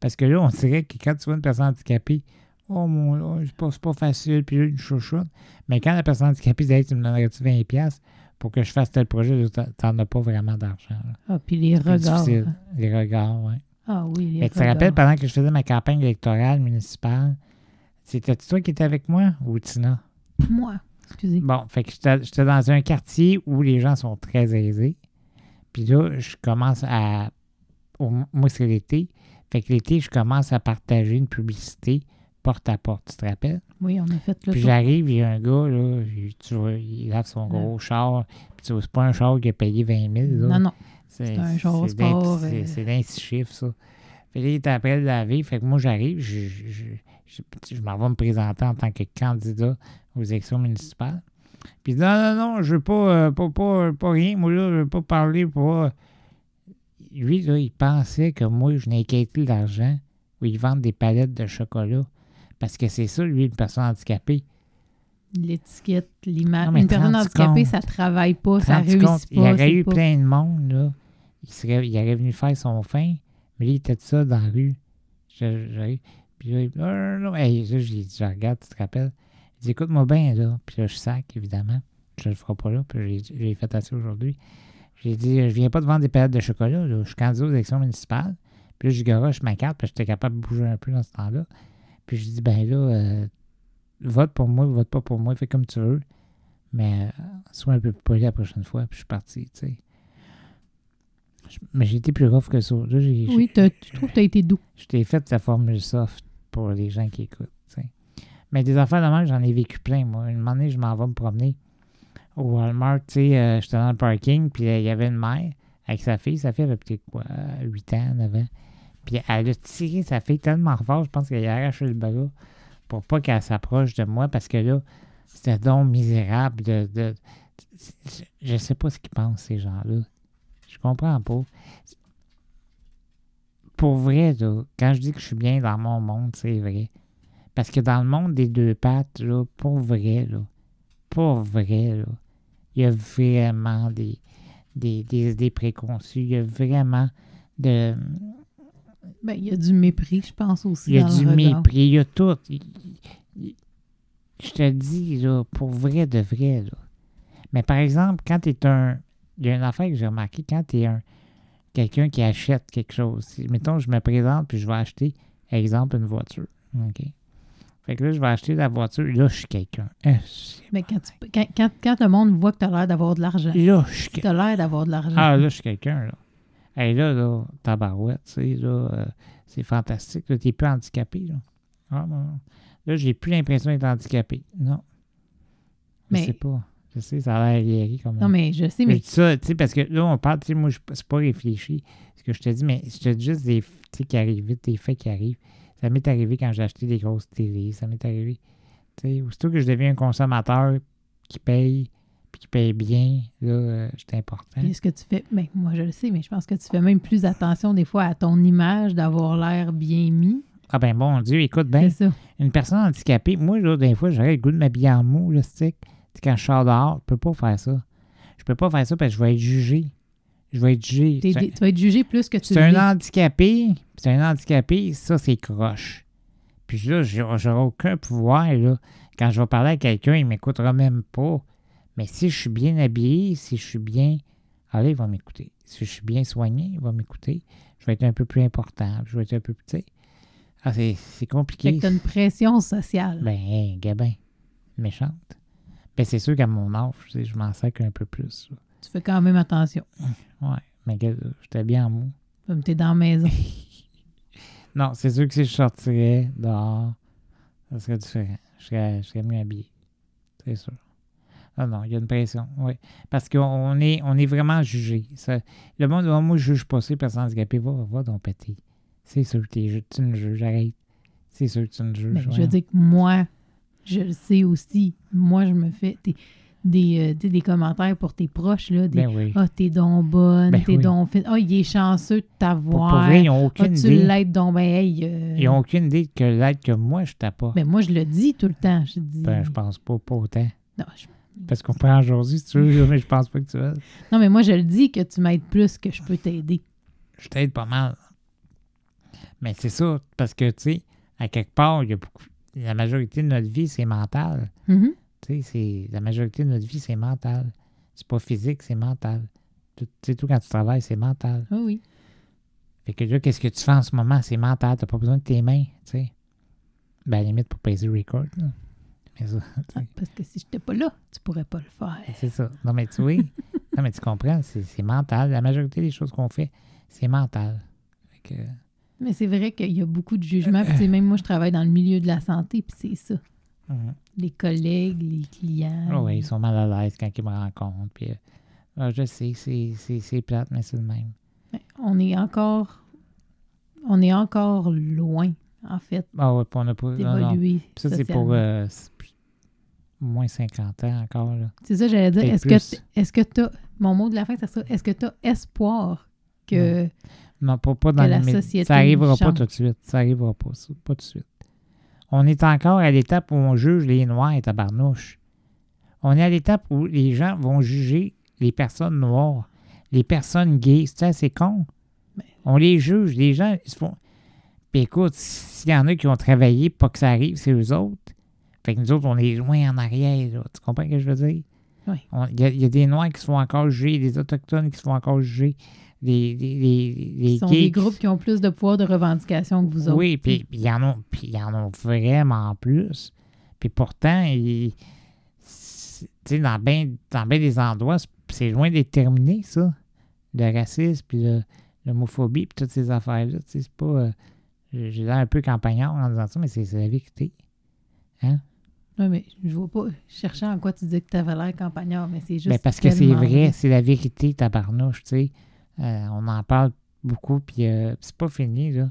Parce que là, on dirait que quand tu vois une personne handicapée, oh mon là, c'est pas, facile, puis là, une chouchoute. Mais quand la personne handicapée dit, Hey, tu me donnerais-tu 20$ pour que je fasse tel projet, t'en- as pas vraiment d'argent. Ah, puis les regards. difficile. hein. Les regards, oui. Ah oui, les Mais tu te rappelles, pendant que je faisais ma campagne électorale municipale, c'était toi qui étais avec moi ou Tina? Moi. Excusez. Bon, fait que j'étais dans un quartier où les gens sont très aisés. Puis là, je commence à. moi, c'est l'été. Fait que l'été, je commence à partager une publicité porte à porte, tu te rappelles? Oui, on a fait le Puis j'arrive, il y a un gars, là, il- tu vois, il lave son gros char. Puis tu vois, c'est pas un char qui a payé 20 000. là. Non, non. C'est un char sport, C'est euh. c'est d'un six chiffres, ça. Fait que là, il est après le laver. Fait que moi, j'arrive, je, je, je, je- je m'en vais me présenter en tant que candidat aux élections municipales. Puis il dit, non, non, non, je veux pas, euh, pas, pas, pas rien. Moi, là, je veux pas parler pour. euh. Lui, là, il pensait que moi, je de l'argent où ils vendent des palettes de chocolat. Parce que c'est ça, lui, une personne handicapée. L'étiquette, l'image. Une personne handicapée, compte? ça travaille pas, ça réussit compte, pas. il y aurait eu pas- plein de monde, là. Il, serait, il aurait venu faire son fin, mais là, il était tout ça dans la rue. Je- J'arrive. Puis là, il dit, non, non, non. Hey, là, je regarde, tu te rappelles? Il dit, écoute-moi bien, là. Puis là, je sac, évidemment. Je le ferai pas là. Puis j'ai- fait assez aujourd'hui. J'ai dit, je viens pas de vendre des palettes de chocolat, là. Je suis candidat aux élections municipales. Puis là, je garoche ma carte, que j'étais capable de bouger un peu dans ce temps-là. Puis je dis, ben là, euh, vote pour moi, vote pas pour moi, fais comme tu veux. Mais euh, sois un peu plus poli la prochaine fois. Puis je suis parti, tu sais. Mais j'ai été plus rough que ça. Là, Oui, tu trouves que tu as été doux. je t'ai fait sa formule soft pour les gens qui écoutent. Mais des affaires de même, j'en ai vécu plein, moi. Une année, je m'en vais me promener au Walmart. Tu sais, euh, j'étais dans le parking, puis euh, il y avait une mère avec sa fille. Sa fille avait peut-être quoi, 8 ans, 9 ans. Puis elle a tiré sa fille tellement fort, je pense qu'elle a arraché le bras pour pas qu'elle s'approche de moi, parce que là, c'était donc misérable de. de- je- sais pas ce qu'ils pensent, ces gens-là. Je comprends pas pour vrai, quand je dis que je suis bien dans mon monde, c'est vrai. Parce que dans le monde des deux pattes, là, pour vrai, là, pour vrai, là, il y a vraiment des, des, des idées préconçues. Il y a vraiment de. Ben, il y a du mépris, je pense aussi. Il y a dans du le mépris, il y a tout. Il- il- Je te dis, là, pour vrai de vrai, là. Mais par exemple, quand tu es un. Il y a une affaire que j'ai remarqué, quand tu es un quelqu'un qui achète quelque chose. Mettons, je me présente puis je vais acheter, exemple, une voiture. OK? Fait que là, je vais acheter la voiture. Là, je suis quelqu'un. Mais quand, tu- quand, quand, quand le monde voit que tu as l'air d'avoir de l'argent, Là, je suis tu as l'air d'avoir de l'argent. Ah, là, je suis quelqu'un, là. Hey, là, là, tabarouette, tu sais, là, euh, c'est fantastique. Là, t'es plus handicapé, là. Ah, non. Là, j'ai plus l'impression d'être handicapé. Non. Je Mais- sais pas. Je sais, ça a l'air guéri comme non, mais je sais, mais dis ça, tu sais, parce que là, on parle, tu sais, moi, je- c'est pas réfléchi ce que je te dis, mais je te dis juste des, tu qui arrivent vite, des faits qui arrivent. Ça m'est arrivé quand j'ai acheté des grosses télés. Ça m'est arrivé, tu sais, aussitôt que je deviens un consommateur qui paye, puis qui paye bien, là, euh, c'est important. puis est-ce que tu fais. Ben, moi, je le sais, mais je pense que tu fais même plus attention des fois à ton image, d'avoir l'air bien mis. Ah ben bon Dieu, écoute bien, une personne handicapée, moi, là, des fois, j'aurais le goût de m'habiller en mou, là, stick. Tu sais, quand je sors dehors, je peux pas faire ça. Je peux pas faire ça parce que je vais être jugé. Je vais être jugé. C'est tu vas être jugé plus que tu C'est un handicapé, c'est un handicapé, ça, c'est croche. Puis là, j'aurai aucun pouvoir, là. Quand je vais parler à quelqu'un, il m'écoutera même pas. Mais si je suis bien habillé, si je suis bien... Allez, il va m'écouter. Si je suis bien soigné, il va m'écouter. Je vais être un peu plus important. Je vais être un peu plus... Ah, c'est c'est compliqué. t'as une pression sociale. Ben, hey, Gabin, méchante. Ben, c'est sûr qu'à mon âge, je m'en sacre un peu plus. là. Tu fais quand même attention. Ouais, mais gars, j'étais bien en mou. Comme t'es dans la maison. (laughs) Non, c'est sûr que si je sortirais dehors, ça serait différent. Je serais, je serais mieux habillé. C'est sûr. Non, non, il y a une pression, oui. Parce qu'on on est, on est vraiment jugé. Ça- le monde, oh, moi, je juge pas ces personnes handicapées. Va, va donc péter. C'est sûr que ju- tu me juges, arrête. C'est sûr que tu me juges. Ben, je veux dire que moi, je le sais aussi. Moi, je me fais des, euh, des commentaires pour tes proches. là, des, Ben oui. Ah, t'es donc bonne, Ben t'es oui. donc fine. Ah, il est chanceux de t'avoir. pour vrai, ils n'ont aucune tu idée. l'aides donc, ben, hey. euh, Ils n'ont aucune idée que l'aide que moi, je t'ai pas. ben, moi, je le dis tout le temps. Je dis. Ben, je pense pas, pas autant. non, je- Parce qu'on prend aujourd'hui, si tu veux, mais je pense pas que tu veux. non, mais moi, je le dis que tu m'aides plus que je peux t'aider. je t'aide pas mal. Mais c'est ça, parce que, tu sais, à quelque part, il y a beaucoup. La majorité de notre vie, c'est mental. Mhm. Sais, c'est- la majorité de notre vie, c'est mental. C'est pas physique, c'est mental. Tout- Tu sais, tout quand tu travailles, c'est mental. Ah oui. Fait que là, qu'est-ce que tu fais en ce moment? C'est mental. T'as pas besoin de tes mains, tu sais. Ben, à la limite, pour peser record, là. Mais ça, (laughs) tu sais, Parce que si je n'étais pas là, tu pourrais pas le faire. c'est ça. Non, mais tu oui. (laughs) non, mais tu comprends, c'est mental. La majorité des choses qu'on fait, c'est mental. Fait que, Mais c'est vrai qu'il y a beaucoup de jugements. Puis, tu sais, même moi, je travaille dans le milieu de la santé, puis c'est ça. Mhm. Les collègues, les clients. Ah ouais, ils sont mal à l'aise quand ils me rencontrent. Puis, euh, ah, je sais, c'est- c'est c'est plate, mais c'est le même. On est encore. On est encore loin, en fait, Ah ouais, puis on a pas. non, non. Puis Ça, c'est pour euh, moins 50 ans encore. Là. C'est ça, j'allais dire. Est-ce que, est-ce que tu as. Mon mot de la fin, c'est ça. Est-ce que tu as espoir que. Non, pas, pas dans Que la société Ça arrivera pas tout de suite. Ça arrivera pas, pas tout de suite. On est encore à l'étape où on juge les Noirs et tabarnouche. On est à l'étape où les gens vont juger les personnes noires, les personnes gays. C'est assez con. On les juge. Les gens, ils se font. Puis écoute, s'il y en a qui ont travaillé pour pas que ça arrive, c'est eux autres. Fait que nous autres, on est loin en arrière. là. Tu comprends ce que je veux dire? Oui. Il y, a- il y a des Noirs qui se font encore juger, des Autochtones qui se font encore juger, des, sont des groupes qui ont plus de pouvoir de revendication que vous autres. oui, puis ils en ont, puis ils en ont vraiment plus. Puis pourtant, ils- dans bien dans ben des endroits, c'est- loin d'être terminé, ça. Le racisme, puis l'homophobie, puis toutes ces affaires-là. C'est pas. euh, j'ai l'air un peu campagnard en disant ça, mais c'est la vérité. Oui, mais je vois pas. Je cherchais en quoi tu dis que tu avais l'air campagnard, mais c'est juste. Mais parce que c'est vrai, c'est la vérité, tabarnouche, tu sais. Euh, on en parle beaucoup, puis euh, c'est pas fini, là.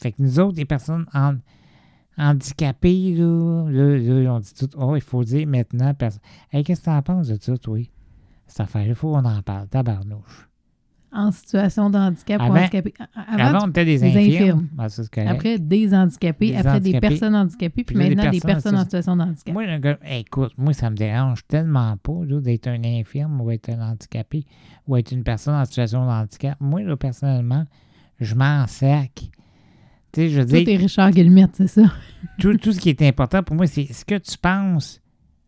Fait que nous autres, les personnes han- handicapées, là, là, là, on dit tout, oh, il faut dire maintenant, personne. Qu'est-ce que t'en penses de ça, toi? Cette affaire, il faut qu'on en parle, tabarnouche. En situation de handicap ou handicapé. Avant, on était des des infirmes. Ah, ça, après des handicapés, Des après des personnes handicapées, puis maintenant des personnes en personnes en situation- de handicap. Moi, gars, écoute, moi, ça me dérange tellement pas d'être un infirme ou être un handicapé ou être une personne en situation de handicap. Moi, là, personnellement, je m'en sac. Tu sais, je veux dire, t'es Richard Guillemette, c'est ça? (laughs) tout, tout ce qui est important pour moi, c'est ce que tu penses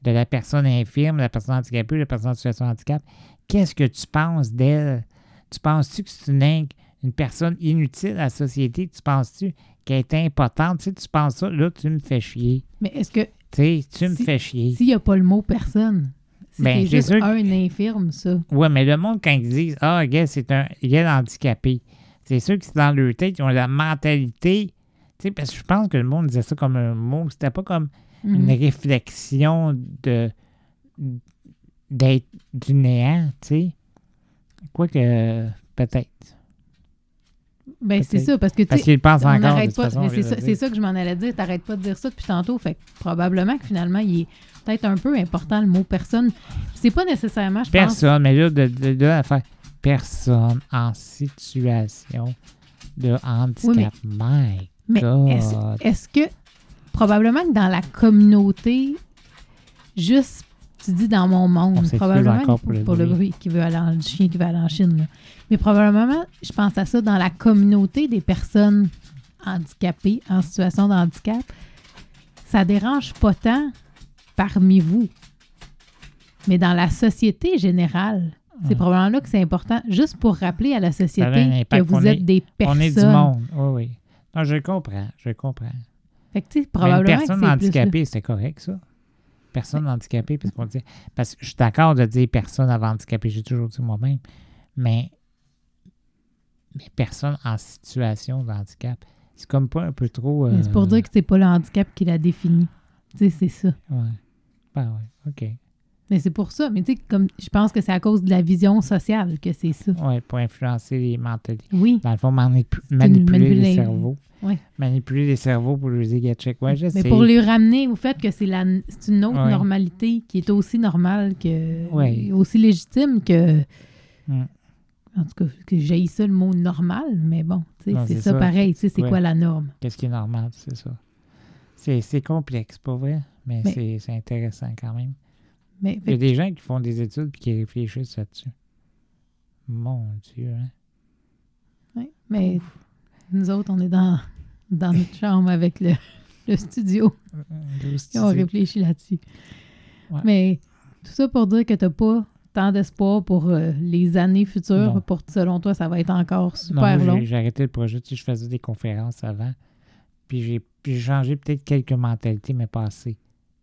de la personne infirme, de la personne handicapée, de la personne en situation de handicap. Qu'est-ce que tu penses d'elle? Tu penses-tu que c'est une, une personne inutile à la société? Tu penses-tu qu'elle est impotente? Tu sais, tu penses ça, là, tu me fais chier. Mais est-ce que Tu sais, tu me Si- fais chier. s'il n'y a pas le mot personne, Ben, c'est juste sûr que- un infirme, ça. Ouais, mais le monde, quand ils disent Ah, gars, c'est un gars handicapé, c'est sûr que c'est dans leur tête, ils ont la mentalité. Tu sais, parce que je pense que le monde disait ça comme un mot. C'était pas comme une Mhm. réflexion de d'être du néant, tu sais. Quoique, peut-être. Ben, c'est ça, parce que tu Parce sais, le pensent on n'arrête pas. c'est ça, ça que je m'en allais dire. T'arrêtes pas de dire ça depuis tantôt. Fait que probablement que finalement, il est peut-être un peu important le mot personne. C'est pas nécessairement, je pense. Personne, mais là, de, de, de la faire personne en situation de handicap. Mais God. est-ce est-ce que probablement que dans la communauté, juste tu dis dans mon On monde, probablement pour, pour le le bruit qui veut aller en le chien qui veut aller en Chine. là. Mais probablement, je pense à ça dans la communauté des personnes handicapées en situation de handicap, ça dérange pas tant parmi vous. Mais dans la société générale, c'est probablement là que c'est important, juste pour rappeler à la société que vous On êtes est- des personnes. On est du monde. Oui, oui. Non, je comprends. Je comprends. Fait que, tu sais, Mais une probablement personne handicapée, c'est correct, ça? Personne handicapée, parce qu'on dit. Parce que je suis d'accord de dire personne avant handicapé, j'ai toujours dit moi-même. Mais, mais personne en situation de handicap, c'est comme pas un peu trop. C'est pour euh, dire que c'est pas le handicap qui la définit. Tu sais, c'est ça. Ouais. Ben ouais, OK. Mais c'est pour ça. Mais tu sais, comme je pense que c'est à cause de la vision sociale que c'est ça. Ouais, pour influencer les mentalités. Oui. Dans le fond, manipu- manipuler les manipuler- cerveaux. Manipuler les cerveaux pour leur dire, check. Ouais, je sais. Mais pour les ramener au fait que c'est la c'est une autre Ouais. normalité qui est aussi normale que Ouais. aussi légitime que Mm. en tout cas que j'ai ça le mot normal, mais bon, c'est ça, ça. pareil, c'est quoi la norme? Qu'est-ce qui est normal, c'est ça. C'est c'est complexe, pas vrai? Mais, Mais- c'est c'est intéressant quand même. Mais Il y a des gens qui font des études et qui réfléchissent là-dessus. Mon Dieu, hein? ouais, mais nous autres, on est dans, dans notre chambre avec le, le studio. Douze Et on idées. réfléchit là-dessus. Ouais. Mais tout ça pour dire que tu n'as pas tant d'espoir pour euh, les années futures. Non. Pour, selon toi, ça va être encore Non, super moi, long. j'ai- arrêté le projet. Tu sais, je faisais des conférences avant. Puis j'ai puis j'ai changé peut-être quelques mentalités, mais pas assez.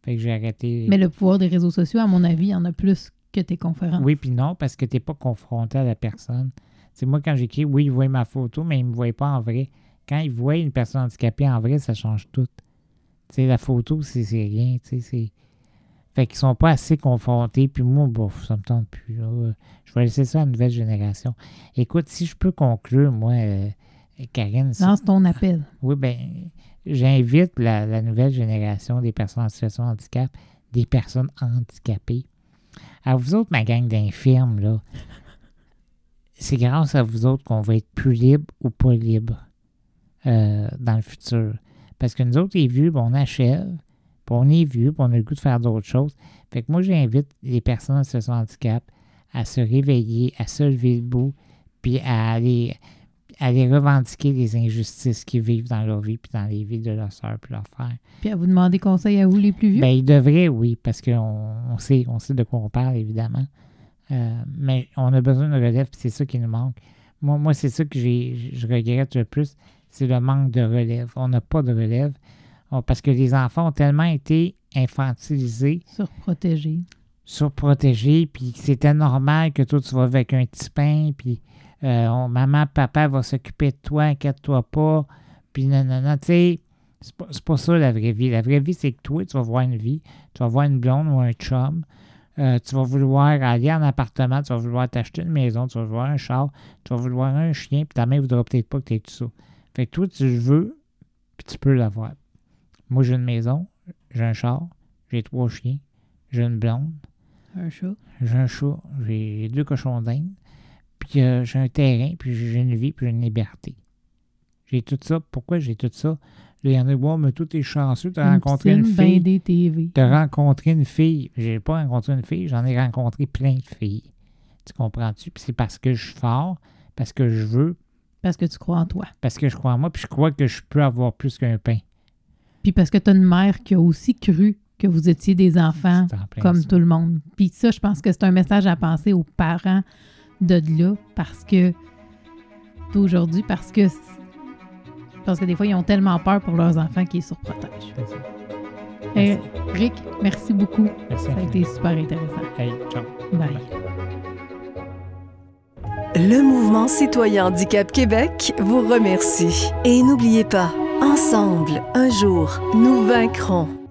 Fait que j'ai arrêté. Mais le pouvoir des réseaux sociaux, à mon avis, il y en a plus que tes conférences. Oui, puis non, parce que tu n'es pas confronté à la personne. C'est moi, quand j'écris, oui, ils voient ma photo, mais ils ne me voient pas en vrai. Quand ils voient une personne handicapée en vrai, ça change tout. Tu sais, la photo, c'est rien. Tu sais, c'est. Fait qu'ils sont pas assez confrontés. Puis moi, bof, ça me tente plus. là. Je vais laisser ça à la nouvelle génération. Écoute, si je peux conclure, moi, euh, Karine, Lance ton appel. (laughs) oui, ben, j'invite la, la nouvelle génération des personnes en situation de handicap, des personnes handicapées. À vous autres, ma gang d'infirmes, là, c'est grâce à vous autres qu'on va être plus libre ou pas libre euh, dans le futur. Parce que nous autres, les vieux, ben, on achève, puis on est vieux, puis on a le goût de faire d'autres choses. Fait que moi, j'invite les personnes situation de handicap à se réveiller, à se lever debout, puis à aller aller revendiquer les injustices qu'ils vivent dans leur vie, puis dans les vies de leurs soeurs, puis leurs frères. Puis à vous demander conseil à vous, les plus vieux? Ben, ils devraient, oui, parce qu'on on sait, on sait de quoi on parle, évidemment. Euh, mais on a besoin de relève, puis c'est ça qui nous manque. Moi, moi c'est ça que j'ai, je regrette le plus, c'est le manque de relève. On n'a pas de relève parce que les enfants ont tellement été infantilisés, Surprotégé. surprotégés, puis c'était normal que toi, tu vas avec un petit pain, puis euh, on- maman, papa va s'occuper de toi, inquiète-toi pas, puis non, non, non, tu sais, c'est pas, c'est pas ça la vraie vie. La vraie vie, c'est que toi, tu vas voir une vie, tu vas voir une blonde ou un chum, euh, tu vas vouloir aller en appartement, tu vas vouloir t'acheter une maison, tu vas vouloir un char, tu vas vouloir un chien, puis ta mère voudra peut-être pas que tu aies tout ça. Fait que toi, tu le veux, puis tu peux l'avoir. Moi, j'ai une maison, j'ai un char, j'ai trois chiens, j'ai une blonde, Un chat. j'ai un chat, j'ai deux cochons d'Inde, puis euh, j'ai un terrain, puis j'ai une vie, puis j'ai une liberté. J'ai tout ça. Pourquoi j'ai tout ça? Là, il y en a, bon, mais tout est chanceux, tu as Une rencontré une ben fille. des TV. Tu as rencontré une fille. J'ai pas rencontré une fille, j'en ai rencontré plein de filles. Tu comprends-tu? Puis c'est parce que je suis fort, parce que je veux, Parce que tu crois en toi. parce que je crois en moi, puis je crois que je peux avoir plus qu'un pain. Puis parce que tu as une mère qui a aussi cru que vous étiez des enfants comme ça. tout le monde. Puis ça, je pense que c'est un message à penser aux parents de là parce que d'aujourd'hui, parce que parce que des fois, ils ont tellement peur pour leurs enfants qu'ils surprotègent. Hey, Rick, merci beaucoup. Merci. Ça a été super intéressant. Hey, ciao. Bye. Le mouvement citoyen Handicap Québec vous remercie. Et n'oubliez pas, ensemble, un jour, nous vaincrons.